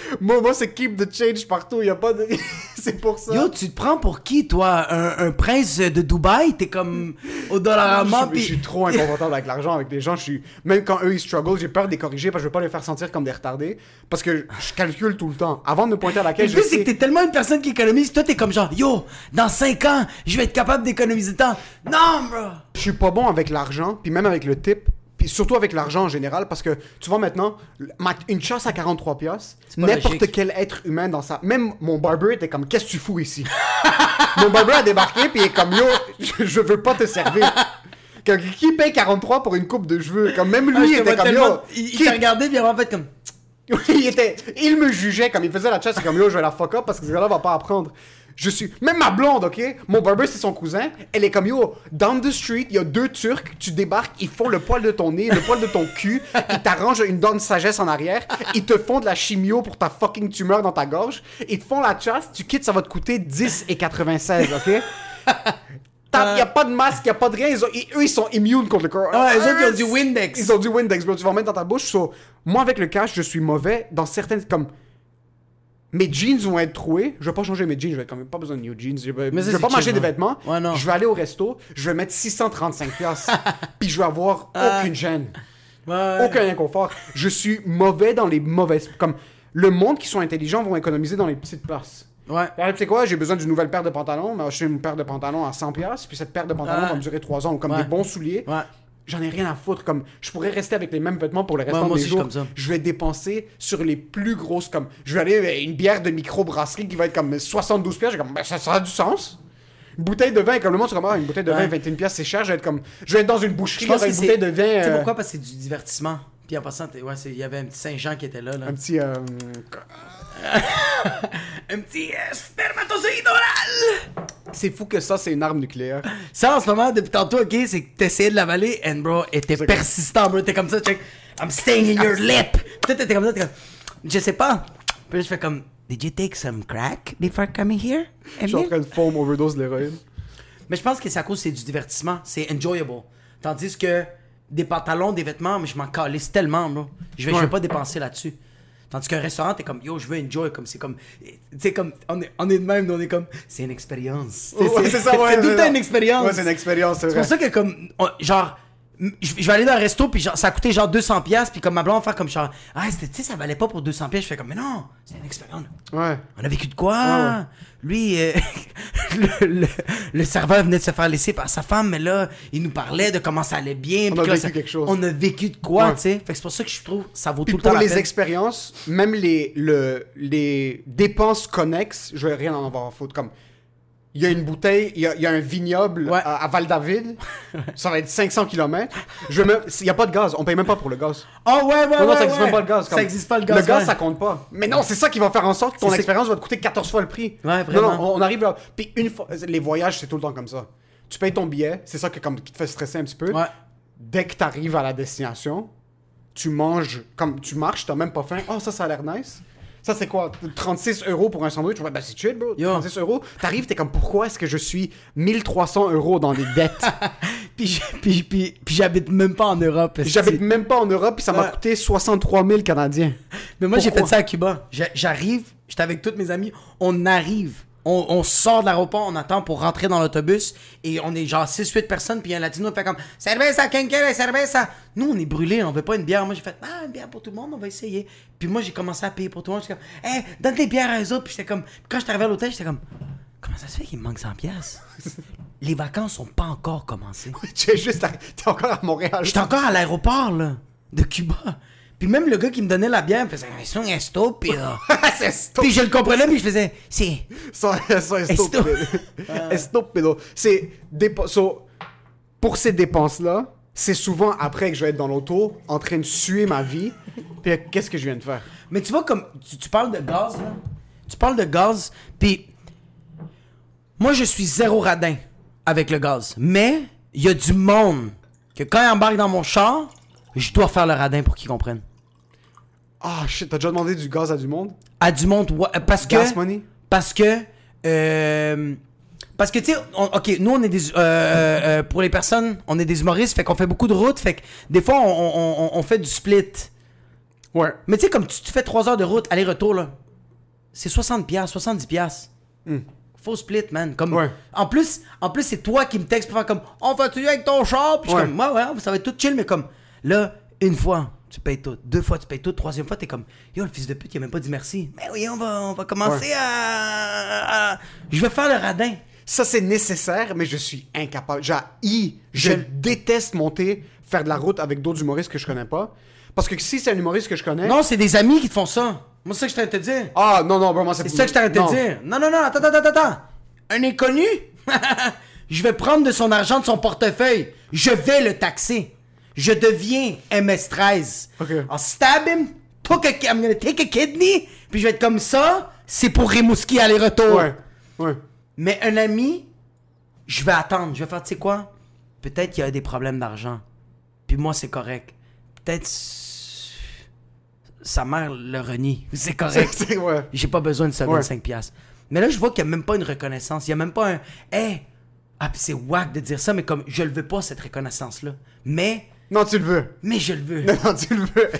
Moi, moi c'est keep the change partout. Y a pas de. c'est pour ça. Yo, tu te prends pour qui, toi? Un, un prince de Dubaï? T'es comme au Dollarama, je, je suis trop inconfortable avec l'argent, avec les gens. Je suis même quand eux ils struggle, j'ai peur de les corriger parce que je veux pas les faire sentir comme des retardés. Parce que je calcule tout le temps. Avant de me pointer à la Le caisse, je plus, c'est que t'es tellement une personne qui économise. Toi, t'es comme genre, yo, dans 5 ans, je vais être capable d'économiser tant. Non, bro! je suis pas bon avec l'argent, puis même avec le tip, puis surtout avec l'argent en général, parce que tu vois maintenant, ma- une chasse à 43 piastres, n'importe quel être humain dans sa... Même mon barber était comme, qu'est-ce que tu fous ici? mon barber a débarqué, puis il est comme, yo, je, veux pas te servir. Comme, Qui paye 43 pour une coupe de cheveux? Comme même lui, Ah, il était comme, yo, Il, qui- t'a regardé, puis en fait comme... il, était, il me jugeait comme il faisait la chasse, comme yo, je vais la fuck up parce que ce gars-là va pas apprendre. Je suis. Même ma blonde, ok? Mon barber, c'est son cousin. Elle est comme yo, down the street, il y a deux Turcs, tu débarques, ils font le poil de ton nez, le poil de ton cul, ils t'arrangent une dent de sagesse en arrière, ils te font de la chimio pour ta fucking tumeur dans ta gorge, ils te font la chasse, tu quittes, ça va te coûter 10 et 96, ok? Il y a pas de masque, il y a pas de rien. Ils ont- ils- eux, ils sont immunes contre le corps. Ah, eux autres, ils ont du Windex. Ils ont du Windex, bro. Tu vas en mettre dans ta bouche. So, moi, avec le cash, je suis mauvais dans certaines. Comme. Mes jeans vont être troués. Je vais pas changer mes jeans. Je vais quand même pas besoin de new jeans. Je vais, ça, je vais pas m'acheter des vêtements. Ouais, non. Je vais aller au resto. Je vais mettre 635 piastres. Puis je vais avoir aucune gêne. Ouais. Aucun inconfort. Je suis mauvais dans les mauvaises. Comme. Le monde qui sont intelligents vont économiser dans les petites places. Ouais. Alors, tu sais quoi, j'ai besoin d'une nouvelle paire de pantalons. Mais acheter une paire de pantalons à 100$, piastres, puis cette paire de pantalons Ah. va me durer 3 ans. Ou comme Ouais. des bons souliers. Ouais. J'en ai rien à foutre. Comme, je pourrais rester avec les mêmes vêtements pour le restant moi de mes aussi, je suis jours. comme ça. Je vais dépenser sur les plus grosses. Comme, je vais aller avec une bière de microbrasserie qui va être comme 72$. piastres. J'ai comme, ben, ça, ça a du sens. Une bouteille de vin, comme le monde, c'est comme, ah, une bouteille de vin, Ouais. 21$, piastres, c'est cher. Je vais être comme, je vais être dans une boucherie Je pense avec une bouteille de vin. Tu sais euh, pourquoi? Parce que c'est du divertissement. Puis en passant, t'es- ouais, il y avait un petit Saint-Jean qui était là. là. Un petit. euh, Un petit euh, spermatozoïde oral! C'est fou que ça, c'est une arme nucléaire. Ça, en ce moment, depuis tantôt, ok, c'est que t'essayais de l'avaler, and bro, était C'est persistant, bro. T'es comme ça, check. I'm staying in your lip. Toi, t'étais comme ça, t'es comme. Je sais pas. Puis je fais comme. Did you take some crack before coming here? Je suis en train de foam overdose de l'héroïne. Mais je pense que c'est à cause c'est du divertissement. C'est enjoyable. Tandis que des pantalons, des vêtements, mais je m'en calisse tellement, bro. Je vais, je vais pas dépenser là-dessus. Tandis qu'un restaurant, t'es comme, yo, je veux enjoy, comme c'est comme, tu sais, comme, on est, on est de même, on est comme, c'est une expérience. Ouais, c'est ça, ouais. C'est tout le temps ça. une expérience. Ouais, c'est une expérience, c'est pour ça que comme on- genre je vais aller dans un resto puis genre, ça a coûté genre 200 pièces puis comme ma blonde va faire comme genre ah c'était- tu sais ça valait pas pour 200 pièces je fais comme mais non c'est une expérience Ouais. on a vécu de quoi? Ah ouais. lui euh, le, le- le serveur venait de se faire laisser par sa femme mais là il nous parlait de comment ça allait bien On a vécu ça- quelque chose. on a vécu de quoi Ouais. tu sais? Fait que c'est pour ça que je trouve ça vaut Puis tout le temps pour les peine. expériences, même les, le, les dépenses connexes, je vais rien en avoir à foutre. Comme, il y a une bouteille, il y a, il y a un vignoble Ouais. à, à Val-David, ça va être 500 km. Je me- il y a pas de gaz, on paye même pas pour le gaz. oh ouais ouais Non, non, ouais, ça existe ouais. même pas le gaz. ça comme- existe pas le gaz Le gaz, ça compte pas. Mais non, c'est ça qui va faire en sorte que ton expérience va te coûter 14 fois le prix. Ouais, vraiment. Non, non, on, arrive là. Puis une fois, les voyages, c'est tout le temps comme ça. Tu payes ton billet, c'est ça que, comme, qui te fait stresser un petit peu. dès que tu arrives à la destination, tu manges, comme tu marches, t'as même pas faim. Oh, ça, ça a l'air nice. Ça, c'est quoi? 36 euros pour un sandwich? Ouais, ben c'est chill, bro. Yo. 36 euros. T'arrives, t'es comme, pourquoi est-ce que je suis 1300 euros dans des dettes? Puis j'- puis puis puis j'habite même pas en Europe J'habite même pas en Europe, puis ça m'a Ouais. coûté 63 000 Canadiens. Mais moi, j'ai fait Pourquoi? ça à Cuba. J'a- J'arrive, j'étais avec tous mes amis, on arrive, on, on sort de l'aéroport, on attend pour rentrer dans l'autobus, et on est genre 6-8 personnes, puis un latino fait comme « Cerveza, quinquera, cerveza! » Nous, on est brûlés, on veut pas une bière. Moi, j'ai fait « Ah, une bière pour tout le monde, on va essayer. » Puis moi, j'ai commencé à payer pour tout le monde. J'étais comme « Hey, donne des bières à eux autres. » Puis j'étais comme... Quand j'étais arrivé à l'hôtel, j'étais comme « Comment ça se fait qu'il me manque 100 pièces Les vacances sont pas encore commencées. tu es juste, arri- t'es encore à Montréal. J'étais encore à l'aéroport, là, de Cuba. Puis même le gars qui me donnait la bière me faisait « C'est un estúpido. » c'est stop. Puis je le comprenais, puis je faisais, c'est. Ça, ça est stupido. Est stupido. C'est pour ces dépenses-là, c'est souvent après que je vais être dans l'auto, en train de suer ma vie. Puis qu'est-ce que je viens de faire? Mais tu vois, comme. Tu, tu parles de gaz, là. Tu parles de gaz, puis. Moi, je suis zéro radin avec le gaz. Mais, il y a du monde que quand il embarque dans mon char, je dois faire le radin pour qu'ils comprennent. Ah shit, t'as déjà demandé du gaz à du monde À du monde, ouais, parce que. Gas money? Parce que. euh, parce que, tu sais, ok, nous, on est des. euh, euh, euh, pour les personnes, on est des humoristes, fait qu'on fait beaucoup de route, fait que des fois, on, on- on- on fait du split. Ouais. Mais tu sais, comme tu, tu fais 3 heures de route, aller-retour, là, c'est 60 piastres, 70 piastres. Faut split, man. Comme. Ouais. En plus, en plus c'est toi qui me textes pour faire comme « On va-tu avec ton char? » Puis je suis comme « Ouais, ouais, ça va être tout chill. » Mais comme, là, une fois, tu payes tout. Deux fois, tu payes tout. Troisième fois, t'es comme « Yo, le fils de pute, il a même pas dit merci. » Mais oui, on va, on va commencer Ouais. à, à- Je vais faire le radin. Ça, c'est nécessaire, mais je suis incapable. J'ai je Je- déteste monter, faire de la route avec d'autres humoristes que je connais pas. Parce que si c'est un humoriste que je connais. Non, c'est des amis qui te font ça. Moi, c'est ça que je t'arrête de te dire. Ah, non, non, vraiment, c'est C'est ça que je t'arrête de te dire. Non, non, non, attends, attends, attends, attends. Un inconnu? je vais prendre de son argent de son portefeuille. Je vais le taxer. Je deviens MS-13. Ok. I'll stab him, took a, I'm gonna take a kidney, puis je vais être comme ça, c'est pour Rimouski aller-retour. Ouais, ouais. Mais un ami, je vais attendre. Je vais faire, tu sais quoi? Peut-être qu'il y a des problèmes d'argent. Puis moi, c'est correct. Peut-être sa mère le renie. C'est correct. Ouais. J'ai pas besoin de ça Ouais. 25 piastres. Mais là, je vois qu'il n'y a même pas une reconnaissance. Il n'y a même pas un Hey, Ah, puis c'est wack de dire ça, mais comme je le veux pas, cette reconnaissance-là. Mais, Non, tu le veux. mais je le veux. Non, tu le veux.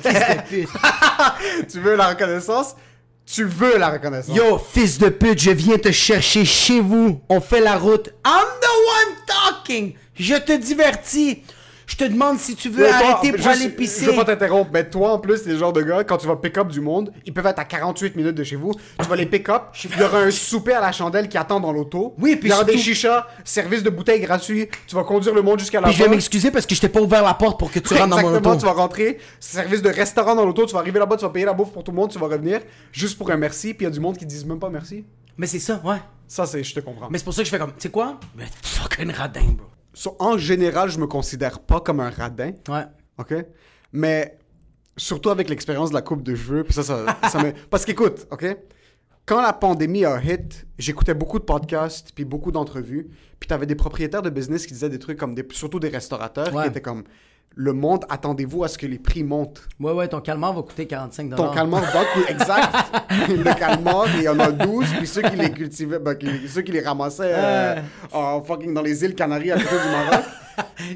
tu veux la reconnaissance? Tu veux la reconnaissance. Yo, fils de pute, je viens te chercher chez vous. On fait la route. I'm the one talking. Je te divertis. Je te demande si tu veux Mais toi, arrêter pour aller Je pisser. veux pas t'interrompre, mais toi en plus, t'es le genre de gars, quand tu vas pick-up du monde, ils peuvent être à 48 minutes de chez vous, tu vas les pick-up, il y aura un souper à la chandelle qui attend dans l'auto. Oui, puis Il y aura des surtout- chichas, service de bouteilles gratuit, tu vas conduire le monde jusqu'à la Puis je vais m'excuser parce que je t'ai pas ouvert la porte pour que tu rentres dans mon Exactement, auto. tu vas rentrer, service de restaurant dans l'auto, tu vas arriver là-bas, tu vas payer la bouffe pour tout le monde, tu vas revenir, juste pour un merci, puis il y a du monde qui disent même pas merci. Mais c'est ça, ouais. Ça, c'est, je te comprends. Mais c'est pour ça que je fais comme, tu sais quoi? Mais fucking radin, bro. So, en général, je me considère pas comme un radin. Ouais. OK? Mais surtout avec l'expérience de la coupe de cheveux, puis ça, ça, ça me... Parce qu'écoute, OK? Quand la pandémie a hit, j'écoutais beaucoup de podcasts, puis beaucoup d'entrevues, puis t'avais des propriétaires de business qui disaient des trucs comme des... Surtout des restaurateurs Ouais. qui étaient comme... Le monde, attendez-vous à ce que les prix montent. Ouais, ouais, ton calmar va coûter 45 Ton calmar va coûter... Exact! le calmar, il y en a 12, puis ceux qui les cultivaient... ben, qui- ceux qui les ramassaient euh, fucking dans les îles Canaries à côté du Maroc...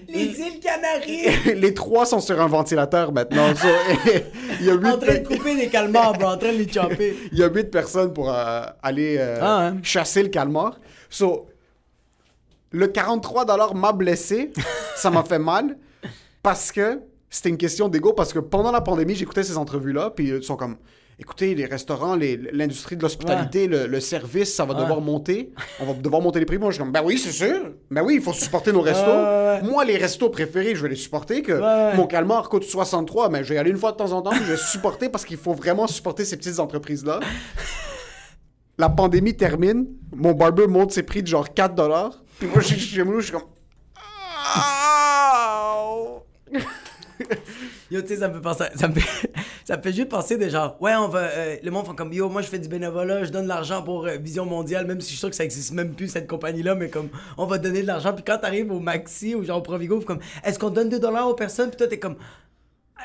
Les îles Canaries! les trois sont sur un ventilateur maintenant. So, il y a huit en train de pe- couper des calmars, bro, en train de les chopper. il y a huit personnes pour euh, aller euh, Ah, ouais. chasser le calmar. So, le 43 m'a blessé. ça m'a fait mal parce que c'était une question d'ego. Parce que pendant la pandémie, j'écoutais ces entrevues-là. Puis ils sont comme. Écoutez, les restaurants, l'industrie de l'hospitalité, le, le service, ça va Ouais. devoir monter. On va devoir monter les prix. Moi, je suis comme, ben oui, c'est sûr. Ben oui, il faut supporter nos restos. Ouais. Moi, les restos préférés, je vais les supporter. Que mon calmar coûte 63, mais je vais y aller une fois de temps en temps. Je vais supporter parce qu'il faut vraiment supporter ces petites entreprises-là. La pandémie termine. Mon barber monte ses prix de genre 4 dollars. Puis moi, je suis comme. Yo, tu sais, ça me fait penser. Ça fait, ça fait juste penser de genre, ouais, on va. euh, le monde font comme, yo, moi je fais du bénévolat, je donne de l'argent pour euh, Vision Mondiale, même si je suis sûr que ça existe même plus cette compagnie-là, mais comme, on va donner de l'argent. Puis quand t'arrives au Maxi ou genre au Provigo, comme, est-ce qu'on donne 2 dollars aux personnes? Puis toi, t'es comme,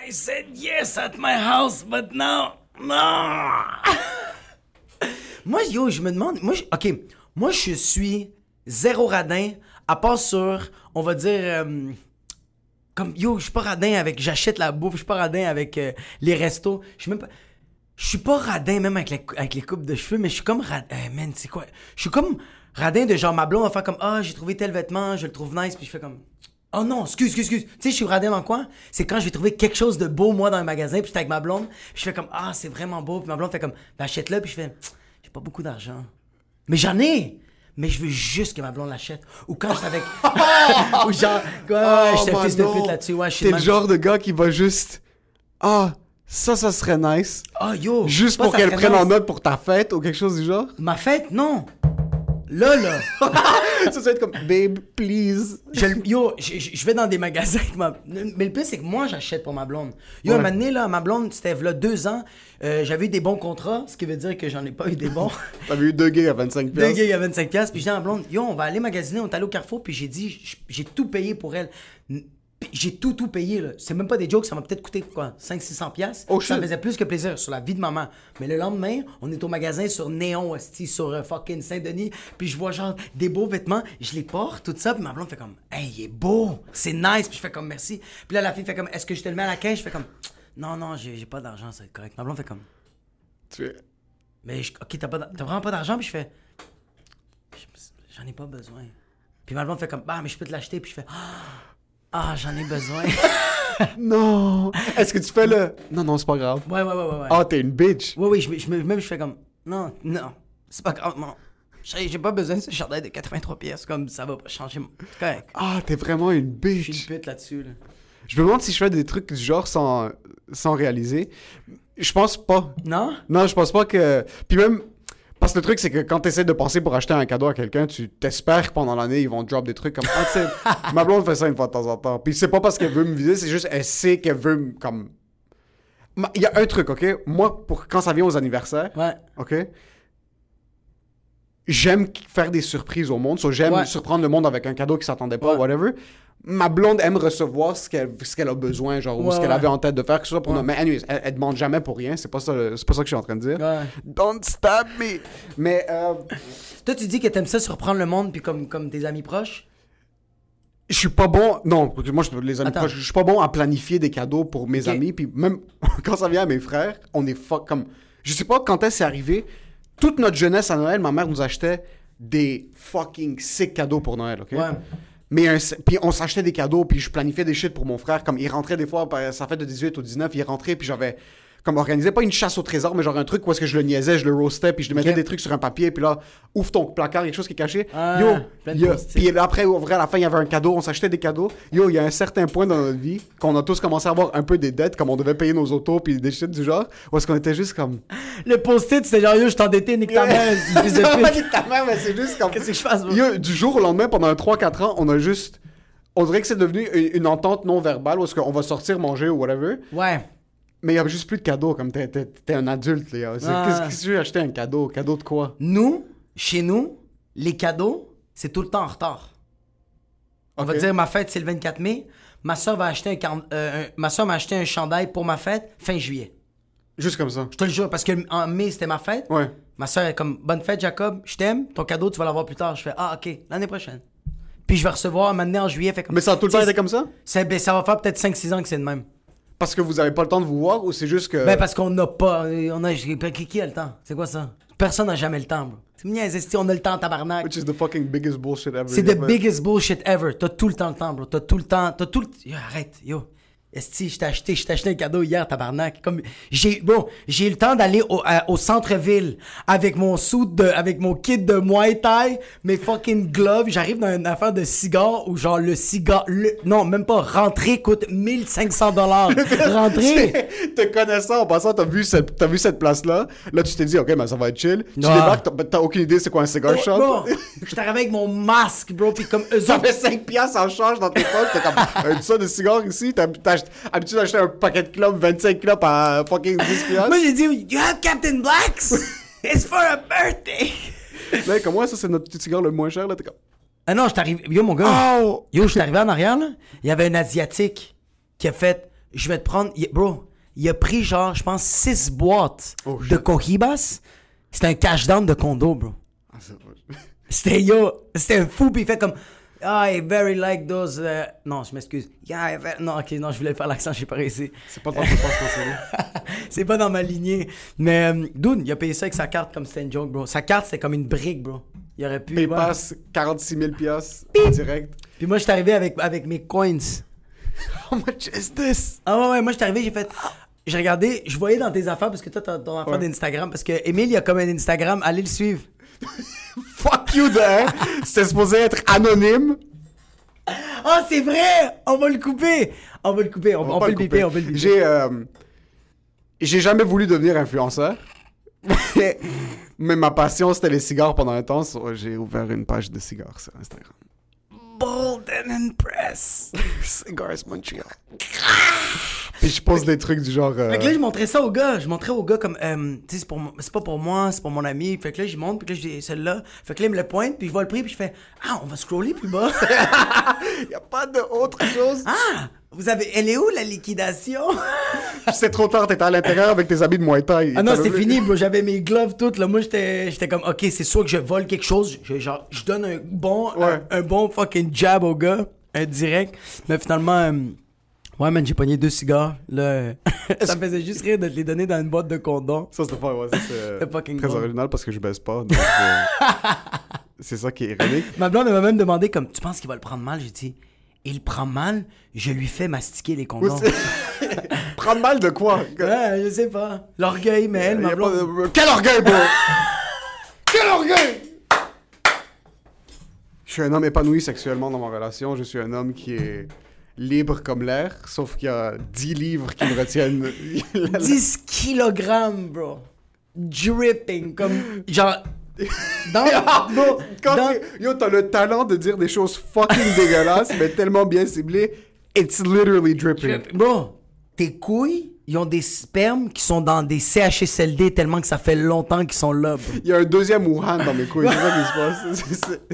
I said yes at my house, but now, no! moi, yo, je me demande, moi, ok, moi je suis zéro radin, à part sur, on va dire. euh, comme yo, je suis pas radin avec j'achète la bouffe, je suis pas radin avec euh, les restos, je suis même pas je suis pas radin même avec les, coupes de cheveux, mais je suis comme radin, man, c'est quoi? Je suis comme radin de genre ma blonde va faire comme ah, j'ai trouvé tel vêtement, je le trouve nice puis je fais comme Oh non, excuse, excuse, excuse. Tu sais, je suis radin dans quoi? C'est quand je vais trouver quelque chose de beau, moi, dans un magasin, puis j'étais avec ma blonde, puis je fais comme, ah, c'est vraiment beau, puis ma blonde fait comme, ben, achète-le, puis je fais, j'ai pas beaucoup d'argent. Mais j'en ai! Mais je veux juste que ma blonde l'achète. Ou quand je suis avec. Ou genre, ouais, ouais, j'étais Oh, fils de pute là-dessus, ouais, je suis T'es le genre de gars qui va juste. Ah, ça, ça serait nice. Ah, yo! Juste pour ça qu'elle serait prenne en nice. note pour ta fête ou quelque chose du genre? Ma fête, non! Là, là! ça, ça va être comme, babe, please. Je, yo, je, vais dans des magasins avec ma... Mais le pire, c'est que moi, j'achète pour ma blonde. Yo, Ouais. un moment donné, là, ma blonde, c'était là deux ans. euh, J'avais eu des bons contrats, ce qui veut dire que j'en ai pas eu des bons. T'avais eu deux gigs à 25 Deux gigs à 25$. piastres, Puis j'ai dit à ma blonde, yo, on va aller magasiner. On est allé au Carrefour. Puis j'ai dit, j'ai tout payé pour elle. J'ai tout, tout payé, là. C'est même pas des jokes, ça m'a peut-être coûté, quoi, 500-600$. piastres. Oh, ça me faisait plus que plaisir sur la vie de maman. Mais le lendemain, on est au magasin sur Néon, hostie, sur euh, fucking Saint-Denis. Puis je vois, genre, des beaux vêtements. Je les porte, tout ça. Puis ma blonde fait comme, hey, il est beau. C'est nice. Puis je fais comme, merci. Puis là, la fille fait comme, est-ce que je te le mets à la caisse? Je fais comme, non, non, j'ai pas d'argent, c'est correct. Ma blonde fait comme, Tu es- mais je- ok, t'as pas d'ar- t'as vraiment pas d'argent? Puis je fais, Je- j'en ai pas besoin. Puis ma blonde fait comme, bah, mais je peux te l'acheter. Puis je fais, ah, j'en ai besoin. Non. Est-ce que tu fais le. Non, non, c'est pas grave. ouais, ouais, ouais, ouais. ouais. Ah, t'es une bitch. Oui, oui, je, je même je fais comme, non, non, c'est pas grave, non. J'ai j'ai pas besoin de ce chandail de 83 pièces, comme ça va pas changer. correct. Ah, t'es vraiment une Je suis bitch. une pute là-dessus, là. Je me demande si je fais des trucs du genre sans, sans réaliser. Je pense pas. Non? Non, je pense pas que. Puis même. Parce que le truc, c'est que quand tu essaies de penser pour acheter un cadeau à quelqu'un, tu t'espères que pendant l'année, ils vont drop des trucs comme. Ah, tu sais, ma blonde fait ça une fois de temps en temps. Puis c'est pas parce qu'elle veut me viser, c'est juste elle sait qu'elle veut me. Comme. Il y a un truc, ok? Moi, pour quand ça vient aux anniversaires, Ouais. ok? J'aime faire des surprises au monde. So, j'aime Ouais. surprendre le monde avec un cadeau qui s'attendait pas, Ouais. whatever. Ma blonde aime recevoir ce qu'elle ce qu'elle a besoin, genre, ou ce qu'elle ouais. avait en tête de faire, que ce soit pour nous. Mais anyways, elle, elle demande jamais pour rien. C'est pas ça, c'est pas ça que je suis en train de dire. Don't stab me. Mais euh, Toi, tu dis que t'aimes ça surprendre le monde, puis comme, comme tes amis proches? Je suis pas bon. Non, moi, je, les amis proches, je suis pas bon à planifier des cadeaux pour mes amis. Puis même quand ça vient à mes frères, on est fuck comme. Je sais pas quand est-ce c'est arrivé. Toute notre jeunesse à Noël, ma mère nous achetait des fucking sick cadeaux pour Noël, ok? Ouais. Mais un- puis on s'achetait des cadeaux, puis je planifiais des shit pour mon frère. Comme il rentrait des fois, par- sa fête de 18 ou 19, il rentrait, puis j'avais comme organisé, pas une chasse au trésor, mais genre un truc où est-ce que je le niaisais, je le roastais, puis je lui mettais des trucs sur un papier, puis là, ouvre ton placard, quelque chose qui est caché. Ah, Yo. Puis après, ouvrir à la fin, il y avait un cadeau, on s'achetait des cadeaux. Yo, il y a un certain point dans notre vie qu'on a tous commencé à avoir un peu des dettes, comme on devait payer nos autos, puis des shit du genre, où est-ce qu'on était juste comme. Le post-it, c'était genre, yo, je t'endettais, nique ta mère, nique ta mère, mais c'est juste comme. Qu'est-ce que je fasse? Yo, du jour au lendemain, pendant 3-4 ans, on a juste. On dirait que c'est devenu une entente non verbale où est-ce qu'on va sortir manger ou whatever. Ouais. Mais il y a juste plus de cadeaux, comme t'es, t'es- t'es un adulte, là. C'est- Ah. Qu'est-ce que tu veux acheter un cadeau? Cadeau de quoi? Nous, chez nous, les cadeaux, c'est tout le temps en retard. On va dire ma fête, c'est le 24 mai. Ma soeur va acheter un, euh, un- ma soeur m'a acheté un chandail pour ma fête fin juillet. Juste comme ça. Je te le jure, parce que en mai, c'était ma fête. Ouais. Ma soeur est comme Bonne fête, Jacob, je t'aime, ton cadeau, tu vas l'avoir plus tard. Je fais Ah, ok, l'année prochaine. Puis je vais recevoir maintenant en juillet. Fait comme, Mais ça a tout le temps été comme ça? c'est- ben, ça va faire peut-être 5-6 ans que c'est de même. Parce que vous avez pas le temps de vous voir ou c'est juste que. Ben, parce qu'on n'a pas. On a, qui, qui a le temps? C'est quoi ça? Personne n'a jamais le temps, bro. C'est niaise, on a le temps, tabarnak. Which is the fucking biggest bullshit ever. C'est the biggest bullshit ever. T'as tout le temps le temps, bro. T'as tout le temps. T'as tout le. Yo, arrête, yo. Esti, je t'ai acheté, je t'ai acheté un cadeau hier, tabarnak. Comme, j'ai, bon, j'ai eu le temps d'aller au, à- au centre-ville avec mon suit de, avec mon kit de Muay Thai, mes fucking gloves. J'arrive dans une affaire de cigares où genre le cigare, le, non, même pas, rentrer coûte 1500 dollars. rentrer. Te connaissant, en passant, t'as vu cette, t'as vu cette place-là? Là, tu t'es dit, ok, ben ça va être chill. Tu Ah. débarques, t'as, t'as aucune idée c'est quoi un cigar shop. Bon, je t'arrive avec mon masque, bro, pis comme eux autres, fait 5 piastres en charge dans tes poches. T'es comme, un ça de cigares ici? T'as, t'as habitué d'acheter un paquet de clubs, 25 clubs à fucking 10 piastres. Moi, j'ai dit, You have Captain Blacks? It's for a birthday! Là, comme moi, ça, c'est notre petit cigare le moins cher. Là, t'es comme, Ah non, je t'arrive. Yo, mon gars. oh! Yo, je suis arrivé en arrière, là. Il y avait un Asiatique qui a fait. Je vais te prendre. il- Bro, il a pris genre, je pense, 6 boîtes Oh, de. Cohibas. C'était un cash down de condo, bro. Ah, c'est vrai. C'était yo. C'était un fou, puis il fait comme. Ah, I very like those. euh, Non, je m'excuse. Yeah, very- Non, ok, non, je voulais faire l'accent, j'ai pas réussi. C'est pas s'est C'est pas dans ma lignée. Mais, euh, Dude, il a payé ça avec sa carte comme c'était une joke, bro. Sa carte, c'était comme une brique, bro. Il aurait pu. ouais. PayPass, 46 000 piastres en direct. Puis moi, je suis arrivé avec, avec mes coins. How much is this? Ah ouais, ouais, moi, je suis arrivé, j'ai fait. J'ai regardé, je voyais dans tes affaires, parce que toi, t'as ton affaire Ouais. d'Instagram, parce que Emile, il a comme un Instagram, allez le suivre. Fuck you, de hein? C'est supposé être anonyme. Ah, c'est vrai! On va le couper! On va le couper, on, va on pas peut le couper. biper, on peut le biper. J'ai euh, j'ai jamais voulu devenir influenceur. Mais- Mais ma passion, c'était les cigares pendant un temps. so J'ai ouvert une page de cigares sur Instagram. Bold and Impress. Cigars Montreal. Puis je pose des trucs du genre. euh, Fait que là, je montrais ça au gars. Je montrais au gars comme, euh, tu sais, c'est pas pour moi, c'est pour mon ami. Fait que là, je montre, puis là, je dis celle-là. Fait que là, il me le pointe, puis je vois le prix, puis je fais, ah, on va scroller plus bas. y a pas d'autre chose. ah, vous avez, elle est où la liquidation? C'est trop tard, t'étais à l'intérieur avec tes habits de Muay Thai. Ah non, c'est fini, bro. J'avais mes gloves toutes. Là. Moi, j'étais j'étais comme, OK, c'est soit que je vole quelque chose. Je, genre, je donne un bon, Ouais. un, un bon fucking jab au gars, un direct. Mais finalement, euh, ouais, man, j'ai pogné deux cigares. Là, ça me faisait juste rire de te les donner dans une boîte de condom. Ça, c'était pas, ouais, c'est très bon. original parce que je baisse pas. donc, euh, c'est ça qui est ironique. Ma blonde m'a même demandé, comme, tu penses qu'il va le prendre mal? J'ai dit, il prend mal, je lui fais mastiquer les condoms. Prendre mal de quoi? ouais, je sais pas. L'orgueil, mais elle, ma blonde. de- Quel orgueil, bro! Quel orgueil! Je suis un homme épanoui sexuellement dans ma relation. Je suis un homme qui est libre comme l'air, sauf qu'il y a 10 livres qui me retiennent. 10 kilogrammes, bro. Dripping, comme, genre, dans, bro, Quand dans- tu- Yo, t'as le talent de dire des choses fucking dégueulasses, mais tellement bien ciblées. It's literally dripping. Bro, tes couilles, ils ont des spermes qui sont dans des CHSLD tellement que ça fait longtemps qu'ils sont là, bro. Il y a un deuxième Wuhan dans mes couilles. C'est ça qui se passe.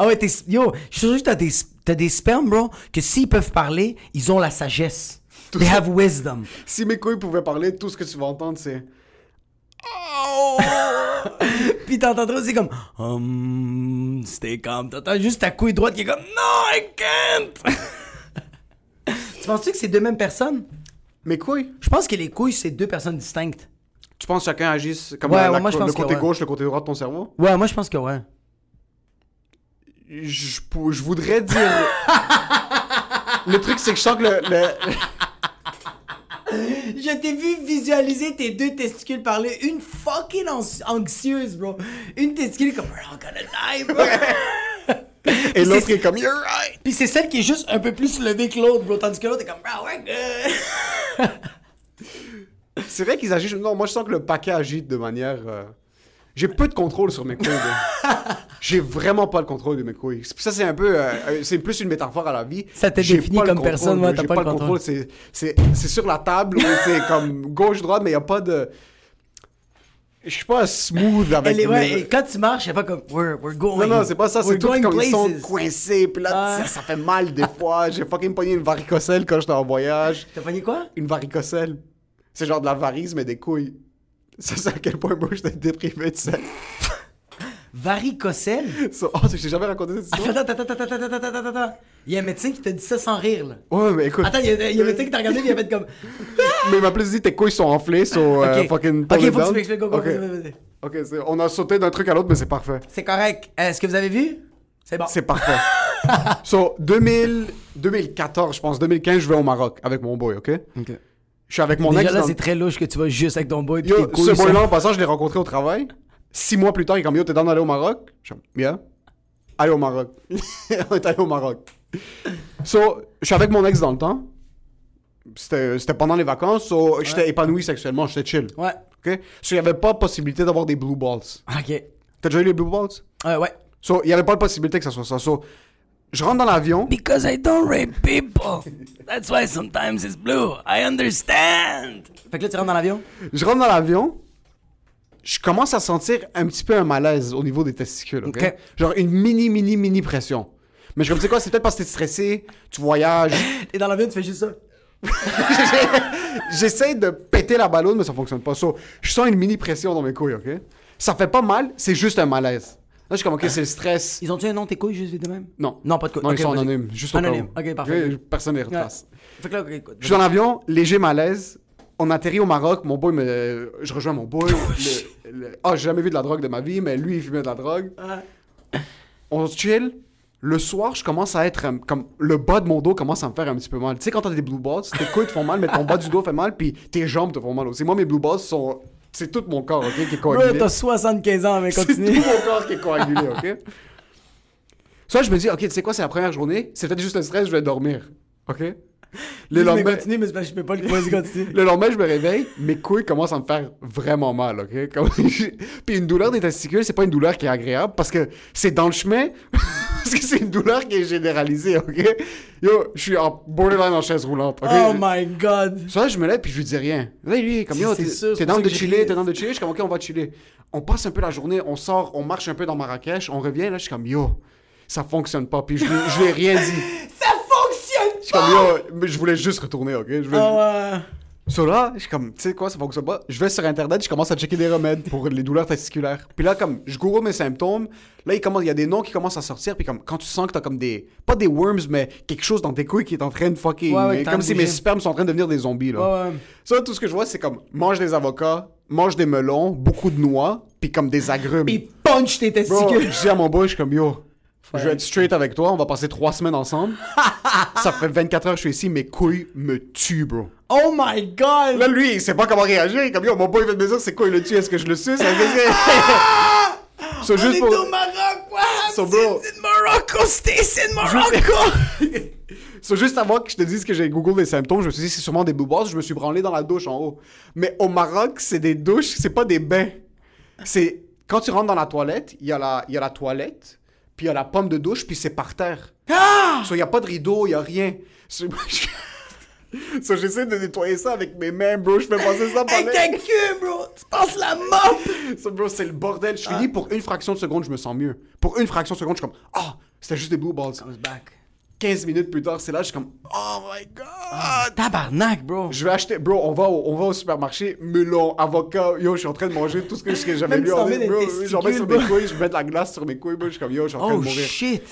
Ah ouais, t'es, yo, je suis sûr que t'as des, t'as des spermes, bro, que s'ils peuvent parler, ils ont la sagesse. They have wisdom. Si mes couilles pouvaient parler, tout ce que tu vas entendre, c'est. Puis t'entends trop, c'est comme, hum, stay calm. T'entends juste ta couille droite qui est comme, no, I can't. tu penses-tu que c'est deux mêmes personnes? Mes couilles? Je pense que les couilles, c'est deux personnes distinctes. Tu penses que chacun agisse comme Ouais, la- ouais, la- moi, je le côté ouais. gauche, le côté droit de ton cerveau? Ouais, moi je pense que ouais. Je, je voudrais dire. le truc, c'est que je sens que le. le- Je t'ai vu visualiser tes deux testicules parler. Une fucking anxieuse, bro. Une testicule comme, we're all gonna die, bro. Et l'autre est comme, you're right. Puis c'est celle qui est juste un peu plus levée que l'autre, bro. Tandis que l'autre est comme, bro, we're good. C'est vrai qu'ils agissent. Non, moi, je sens que le paquet agit de manière. euh, J'ai peu de contrôle sur mes couilles. J'ai vraiment pas le contrôle de mes couilles. Ça, c'est un peu. euh, euh, c'est plus une métaphore à la vie. Ça te J'ai définit pas le comme contrôle, personne, là. t'as J'ai pas pas le le contrôle. C'est c'est- c'est sur la table ou c'est comme gauche-droite, mais il n'y a pas de. Je suis pas smooth avec est- ouais, mes- et quand tu marches, c'est pas comme, we're, we're going. Non, non, c'est pas ça. C'est tout comme ils sont places. coincés. Puis là, ça, ça fait mal des fois. J'ai fucking pogné une varicocèle quand j'étais en voyage. T'as pogné quoi? Une varicocèle. C'est genre de la varice, mais des couilles. Ça, c'est à quel point moi j'étais déprimé de ça. Varicocèle? Ça- Oh, j'ai jamais raconté cette histoire. Attends, attends, attends, attends, attends, attends, attends, attends. Il y a un médecin qui t'a dit ça sans rire, là. Ouais, mais écoute. Attends, il y a, il y a un médecin qui t'a regardé et il a fait comme. Mais il m'a plus dit tes couilles sont enflées, so euh, Ok. fucking. Ok, it faut que tu m'expliques. go, go, Ok, vas-y, vas-y, vas-y. Ok, c'est- on a sauté d'un truc à l'autre, mais c'est parfait. C'est correct. Est-ce que vous avez vu? C'est bon. C'est parfait. so, 2000, 2014, je pense, 2015, je vais au Maroc avec mon boy, ok? Ok. Je suis avec mon Déjà ex. là, dans- c'est très louche que tu vas juste avec ton boy. Yo, tes ce sont- boy-là, en passant, je l'ai rencontré au travail. Six mois plus tard, il est comme Yo, t'es dans d'aller au Maroc? Je suis Yeah. Allez au Maroc. on est allé au Maroc. So, je suis avec mon ex dans le temps. C'était c'était pendant les vacances, so j'étais épanoui sexuellement, j'étais chill. Ouais. Ok? So, il n'y avait pas possibilité d'avoir des blue balls. Ok. T'as déjà eu les blue balls? Ouais, ouais. So, il n'y avait pas de possibilité que ça soit ça. So, je rentre dans l'avion. Because I don't rape people. That's why sometimes it's blue. I understand. Fait que là, tu rentres dans l'avion? Je rentre dans l'avion. Je commence à sentir un petit peu un malaise au niveau des testicules. ok? Genre une mini, mini, mini pression. Mais je suis comme, tu sais quoi, c'est peut-être parce que t'es stressé, tu voyages. Et dans l'avion, tu fais juste ça. J'essaie de péter la ballonne, mais ça fonctionne pas. So, je sens une mini pression dans mes couilles, ok? Ça fait pas mal, c'est juste un malaise. Je suis comme, ok, c'est le stress. Ils ont-tu un nom, tes couilles, juste vite de même? Non. Non, pas de couilles. Non, ils sont anonymes. Juste Anonyme. Ok, parfait. Personne ne les retrace. Je suis dans l'avion, léger malaise. On atterrit au Maroc. Mon boy me. Je rejoins mon boy. le- Ah, j'ai jamais vu de la drogue de ma vie, mais lui, il fumait de la drogue. On chill. Le soir, je commence à être. euh, comme Le bas de mon dos commence à me faire un petit peu mal. Tu sais, quand t'as des blue balls, tes couilles te font mal, mais ton bas du dos fait mal, puis tes jambes te font mal aussi. Moi, mes blue balls sont. C'est tout mon corps, ok, qui est coagulé. t'as 75 ans, mais C'est tout continue. mon corps qui est coagulé, ok? Ça, je me dis, ok, tu sais quoi, c'est la première journée, c'est peut-être juste le stress, je vais dormir, ok? Le Le lendemain, continue, mais je peux pas le continue. le lendemain, je me réveille, mes couilles commencent à me faire vraiment mal, ok? Comme- Puis une douleur des testicules, c'est pas une douleur qui est agréable parce que c'est dans le chemin, parce que c'est une douleur qui est généralisée, ok? Yo, je suis en borderline en chaise roulante, ok? Oh my god. Ça, je me lève puis je lui dis rien. Là, lui, comme yo, t'es dans de chiller, t'es dans de chiller. Je suis comme, ok, on va chiller. On passe un peu la journée, on sort, on marche un peu dans Marrakech, on revient. Là, je suis comme, yo, ça fonctionne pas. Puis je, lui- je lui ai rien dit. Ça fonctionne Je suis comme, yo, mais je voulais juste retourner, ok? Je veux... Ah ouais. So là, je suis comme, tu sais quoi, ça fonctionne pas. Je vais sur Internet, je commence à checker des remèdes pour les douleurs testiculaires. Puis là, comme, je google mes symptômes. Là, il, commence, il y a des noms qui commencent à sortir. Puis comme, quand tu sens que t'as comme des, pas des worms, mais quelque chose dans tes couilles qui est en train de fucking. Ouais, ouais, comme si mes spermes sont en train de devenir des zombies, là. Ouais, ouais. Ça, tout ce que je vois, c'est comme mange des avocats, mange des melons, beaucoup de noix, puis comme des agrumes. Puis punch tes Bro, testicules. je dis à mon boy, je suis comme yo, je vais être straight avec toi, on va passer trois semaines ensemble. ça fait 24 heures que je suis ici, mes couilles me tuent, bro. Oh my god. Là, lui, il sait pas comment réagir. Comme yo, mon boy vient de me dire c'est quoi, il le tue, est-ce que je le suce? C'est On juste est pour. au Maroc, what? So, bro- C'est in Morocco, Stacy in Morocco. So, juste avant que je te dise que j'ai Google des symptômes, je me suis dit c'est sûrement des balls, je me suis branlé dans la douche en haut. Mais au Maroc, c'est des douches, c'est pas des bains. C'est quand tu rentres dans la toilette, il y a la, il y a la toilette, puis il y a la pomme de douche, puis c'est par terre. Ah! So, il y a pas de rideau, il y a rien. So, so, j'essaie de nettoyer ça avec mes mains, bro. Je fais passer ça par Avec ta queue, bro. Tu passes la mop. So, bro, c'est le bordel. Je finis pour une fraction de seconde, je me sens mieux. Pour une fraction de seconde, je suis comme ah, c'était juste des blue balls. Comes back. 15 minutes plus tard, c'est là, je suis comme, oh my god! Ah, tabarnak, bro. Je vais acheter, bro, on va au, on va au supermarché, melon, avocat, yo, je suis en train de manger tout ce que, j'avais Même lu en ligne, bro. J'en mets sur mes couilles, je mets de la glace sur mes couilles, bro, je suis comme, yo, je suis en train Oh de mourir. shit.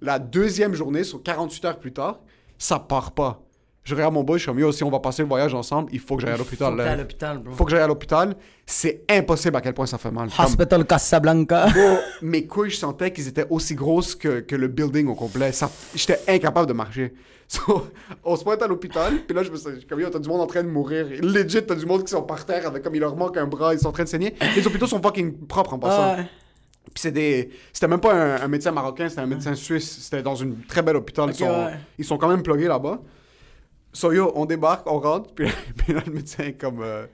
La deuxième journée, sur 48 heures plus tard, ça part pas. Je regarde mon boy, je suis comme, yo, si on va passer le voyage ensemble, il faut que j'aille à l'hôpital, Faut que t'ailles à là. l'hôpital, bro. Faut que j'aille à l'hôpital. C'est impossible à quel point ça fait mal. Comme- Hospital Casablanca. Bro, mes couilles, je sentais qu'ils étaient aussi grosses que, que le building au complet. Ça, j'étais incapable de marcher. So, on se pointe à l'hôpital, puis là, je me suis comme, yo, t'as du monde en train de mourir. Legit, t'as du monde qui sont par terre avec comme il leur manque un bras, ils sont en train de saigner. Les hôpitaux sont fucking propres en passant. Ah, ouais. Puis c'est des. C'était même pas un, un médecin marocain, c'était un médecin suisse. C'était dans une très belle hôpital. Ils, sont, ouais. ils sont quand même plugués là-bas. So yo, on débarque, on rentre, puis, puis là, le médecin est comme. euh,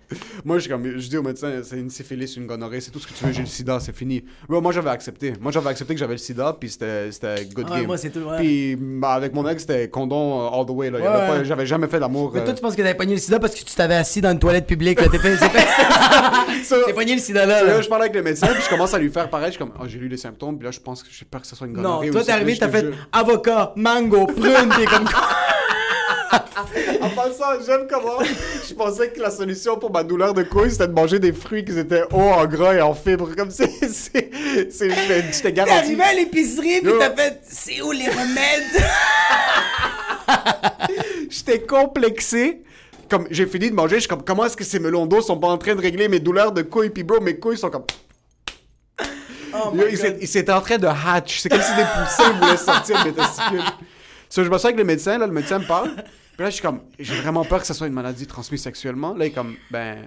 Moi, je, suis comme, je dis au médecin, c'est une syphilis, une gonorrhée, c'est tout ce que tu veux, j'ai le sida, c'est fini. Bro, moi, j'avais accepté. Moi, j'avais accepté que j'avais le sida, puis c'était good Ouais, game. moi, c'est tout, ouais. Puis bah, avec mon ex, c'était condom euh, all the way. Là. Ouais. J'avais jamais fait d'amour. Mais euh, toi, tu penses que t'avais pogné le sida parce que tu t'avais assis dans une toilette publique, là. T'es fait. T'es pogné le sida là. là. je parle avec le médecin, puis je commence à lui faire pareil. Je suis comme, oh, j'ai lu les symptômes, puis là, je pense que j'ai peur que ce soit une Non, gonorrhée. toi, ou t'es arrivé, t'as fait avocat, mango, prune, comme. En passant, j'aime comment je pensais que la solution pour ma douleur de couille, c'était de manger des fruits qui étaient hauts en gras et en fibres. Comme c'est. c'est- J'étais T'es garanti. arrivé à l'épicerie, Yo. t'as fait. C'est où les remèdes? J'étais complexé. Comme j'ai fini de manger, je suis comme comment est-ce que ces melons d'eau sont pas en train de régler mes douleurs de couilles puis bro mes couilles sont comme Oh Yo, my il s'est- god. il s'était en train de hatch. C'est comme si des poussins voulaient sortir de mes testicules. So, je me suis avec le médecin, là, le médecin me parle. Puis là, je suis comme, j'ai vraiment peur que ça soit une maladie transmise sexuellement. Là, il est comme, ben,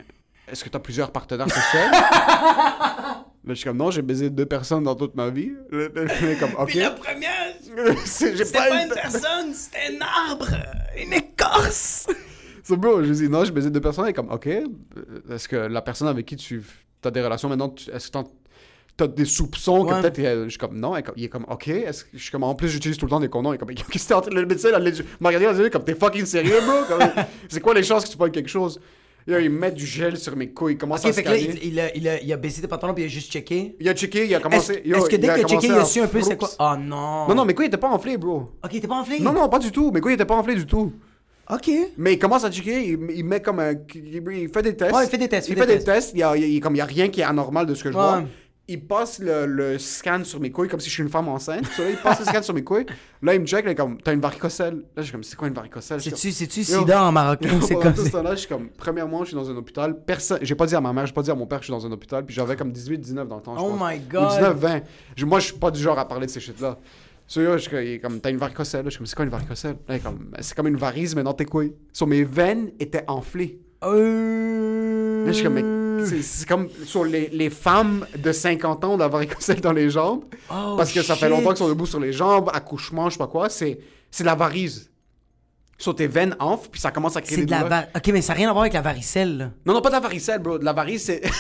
est-ce que tu as plusieurs partenaires sexuels? là, je suis comme, non, j'ai baisé deux personnes dans toute ma vie. Là, il est comme, ok. Puis la première, C'est- c'était pas une personne, c'était un arbre, une écorce. So, bro, je lui dis, non, j'ai baisé deux personnes. Il est comme, ok. euh, Est-ce que la personne avec qui tu as des relations maintenant, est-ce que tu as des soupçons que Ouais. peut-être. euh, Je suis comme, non. Il est comme- Il est ok. Est-ce que je suis comme, en plus, j'utilise tout le temps des condoms. Il est comme, qu'est-ce que t'es Le médecin, là, m'a regardé, il comme, t'es fucking sérieux, bro? C'est quoi les chances que tu pognes quelque chose? Là, il met du gel sur mes couilles. Il commence Ok, à fait que là, il, il a, il, a, il a baissé tes pantalons puis il a juste checké. Il a checké, il a commencé. est-ce que dès il a qu'il a checké, il a su un peu c'est quoi? Oh non. Non, non, mes couilles étaient pas enflées, bro. Ok, t'es pas enflé? Non, non, pas du tout. Mes couilles étaient pas enflées du tout. Ok. Mais il commence à checker, il, il met comme un. Il fait des tests. Ouais, il fait des tests, Il fait fait des des tests. Il y a, il comme il y a rien qui est anormal de ce que je Ouais. vois. Il passe le, le scan sur mes couilles comme si je suis une femme enceinte. So, là, il passe le scan sur mes couilles. Là, il me check, là, comme, t'as une varicocèle. Là, je suis comme, c'est quoi une varicocèle? C'est-tu, c'est-tu sida en marocain? C'est comme ça. temps-là, je suis comme, premièrement, je suis dans un hôpital. Personne, j'ai pas dit à ma mère, j'ai pas dit à mon père que je suis dans un hôpital. Puis j'avais comme 18, 19 dans le temps. je Oh pense. my Ou god. 19, 20. Je- moi, je suis pas du genre à parler de ces shit-là. So, yo, je il est comme, t'as une varicocèle. Là, je suis comme, c'est quoi une varicocèle? Là, il est comme, c'est comme une varice, mais dans tes couilles. Sur mes veines étaient enflées. Euh... Là, je suis comme, mais c'est- comme sur les, les femmes de 50 ans la varicocèle dans les jambes. Oh, parce que ça fait longtemps qu'ils sont debout sur les jambes, accouchement, je sais pas quoi. C'est de la varice. Sur tes veines enflent, puis ça commence à créer des de la. Ok, mais ça n'a rien à voir avec la varicelle, là. Non, non, pas de la varicelle, bro. De la varice, c'est.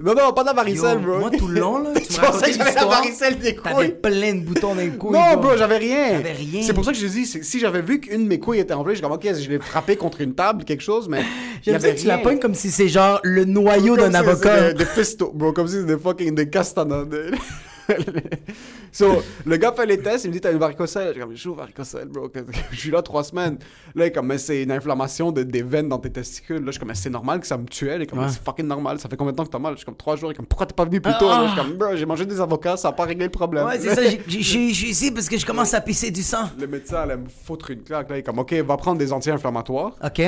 non, non, pas de la varicelle, Yo, bro. moi, tout le long, là, tu me pensais que j'avais la varicelle des T'avais couilles. plein de boutons dans les couilles. Non, bro, j'avais rien. T'avais rien. C'est pour ça que je dis, si j'avais vu qu'une de mes couilles était enflée, je comme, ok, je l'ai frappé contre une table, quelque chose, mais. J'aime ça que tu la pognes comme si c'est genre le noyau d'un avocat. Des, des fistos, bro, comme si c'était des fucking des castanas. so, le gars fait les tests, il me dit T'as une varicocèle? Je suis comme Je varicocèle, bro. Je suis là trois semaines. Là, il comme Mais c'est une inflammation de, des veines dans tes testicules. Là, je suis comme Mais c'est normal que ça me tuait. Il est comme Ouais. C'est fucking normal. Ça fait combien de temps que t'as mal? Je suis comme Trois jours. Il est comme Pourquoi t'es pas venu plus tôt? Ah. Là, Je suis comme Bro, j'ai mangé des avocats, ça a pas réglé le problème. Ouais, c'est ça, j'ai- j'ai- je suis je suis ici parce que je commence à pisser du sang. Le médecin allait me foutre une claque. Là, il est comme Ok, va prendre des anti-inflammatoires. Ok.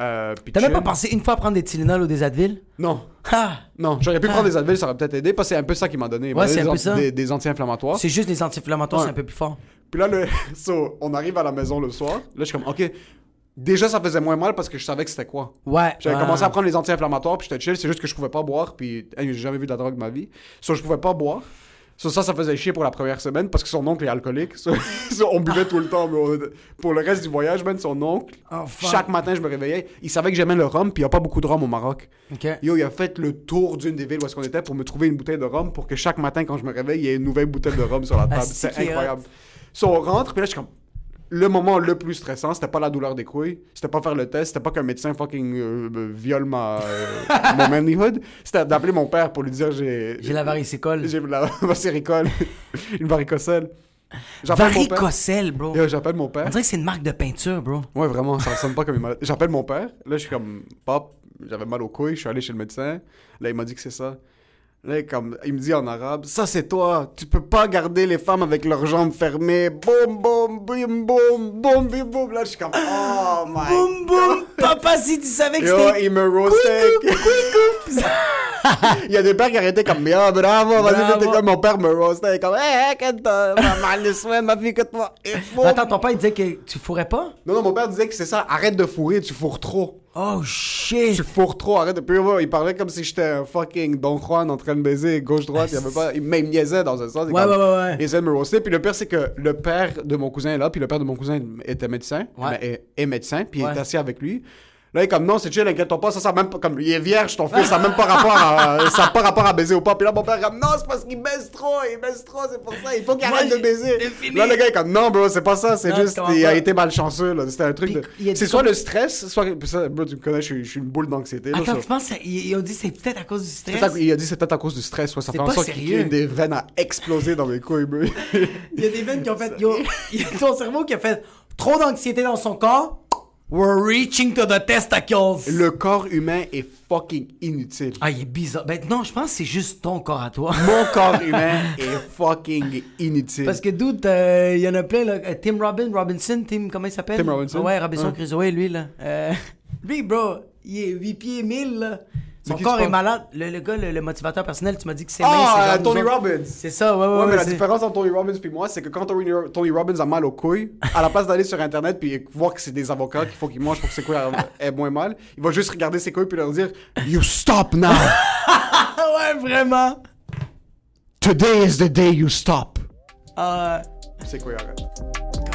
Euh, puis T'as même pas pensé une fois à prendre des Tylenol ou des Advil? Non. Ah! Non, j'aurais pu Ah. prendre des Advil, ça aurait peut-être aidé, parce que c'est un peu ça qu'il m'a donné. Ouais, donné c'est des un peu anti- ça. Des, des anti-inflammatoires. C'est juste les anti-inflammatoires, Ouais. c'est un peu plus fort. Puis là, le... so, on arrive à la maison le soir. Là, je suis comme, OK. Déjà, ça faisait moins mal parce que je savais que c'était quoi. Ouais. J'avais ouais. commencé à prendre les anti-inflammatoires, puis j'étais chill. C'est juste que je pouvais pas boire, puis hey, j'ai jamais vu de la drogue de ma vie. So, je pouvais pas boire. So, ça, ça faisait chier pour la première semaine parce que son oncle est alcoolique. So, so, on buvait tout le temps. mais on- Pour le reste du voyage, man, son oncle, Oh, chaque matin, je me réveillais. Il savait que j'aimais le rhum, puis il y a pas beaucoup de rhum au Maroc. Yo, il a fait le tour d'une des villes où est-ce qu'on était pour me trouver une bouteille de rhum pour que chaque matin, quand je me réveille, il y ait une nouvelle bouteille de rhum sur la table. Ah, c'est c'est est incroyable. So, on rentre, puis là, je suis comme. Le moment le plus stressant, c'était pas la douleur des couilles, c'était pas faire le test, c'était pas qu'un médecin fucking euh, viole ma, euh, mon manlyhood, c'était d'appeler mon père pour lui dire j'ai. J'ai la varicicole. J'ai la varicocèle, une père. Varicocèle, bro. J'appelle mon père. On dirait que c'est une marque de peinture, bro. Ouais, vraiment, ça ressemble pas comme une maladie. J'appelle mon père. Là, je suis comme, pop, j'avais mal aux couilles. Je suis allé chez le médecin. Là, il m'a dit que c'est ça. Là, comme, il me dit en arabe, ça c'est toi. Tu peux pas garder les femmes avec leurs jambes fermées. Boum, boum, bim, boum, boum, bim, boum. Là, je suis comme, oh my Boum, boum! Papa, si tu savais que c'était... il me roastait. il y a des pères qui arrêtaient comme, yo, bravo, vas-y, t'es comme mon père me roastait. Comme, hé, hey, ma mal les soins, ma fille, que toi. Attends, ton père, il disait que tu fourrais pas? Non, non, mon père disait que c'est ça, arrête de fourrer, tu fourres trop. Oh, shit! Tu fourres trop, arrête de. Puis moi, il parlait comme si j'étais un fucking Don Juan en train de baiser gauche-droite. Il avait pas. Il même niaisait dans un sens. il Ouais, ouais, ouais, ouais. Il essayait de me roaster. Puis le pire, c'est que le père de mon cousin est là. Puis le père de mon cousin était médecin. Ouais. est, est médecin. Puis il est assis avec lui. Là, il est comme non, c'est chill, inquiète-toi pas. Ça, ça a même pas. Comme il est vierge, ton fils. Ça n'a même pas rapport à. ça a pas rapport à baiser ou pas. Puis là, mon père est comme non, c'est parce qu'il baise trop. Il baise trop, c'est pour ça. Il faut qu'il arrête de baiser. Là, le gars est comme non, bro, c'est pas ça. C'est juste. Il a été malchanceux. là. C'était un truc de. a C'est soit le stress, soit. ça, bro, tu me connais, je suis, je suis une boule d'anxiété. là, Attends, ça- tu penses ils ont dit c'est peut-être à cause du c'est stress? Il a dit c'est peut-être à cause du stress, ouais, ça C'est fait en pas sorte qu'il y ait des veines à exploser dans mes couilles, bro. Il y a des veines qui ont fait. Yo, il y a ton cerveau qui a fait trop d'anxiété dans son corps. We're reaching to the testicles. Le corps humain est fucking inutile. Ah, il est bizarre. Ben non, je pense que c'est juste ton corps à toi. Mon corps humain est fucking inutile. Parce que dude, euh, il y en a plein là. Euh, Tim Robin, Robinson, Tim, comment il s'appelle? Tim Robinson? Ouais, Robinson Ouais. Crusoe, lui là. Euh, lui, bro, il est 8 pieds 1000 là. Son corps est malade. Le, le gars, le, le motivateur personnel, tu m'as dit que c'est c'est Ah, euh, Tony. Robbins. C'est ça, ouais, ouais, Ouais, ouais. mais la c'est- différence entre Tony Robbins et moi, c'est que quand Tony, Tony Robbins a mal aux couilles, à la place d'aller sur Internet puis voir que c'est des avocats qu'il faut qu'ils mangent pour que ses couilles aient moins mal, il va juste regarder ses couilles puis leur dire You stop now! Ouais, vraiment. Today is the day you stop! Ah, Ses couilles arrêtent.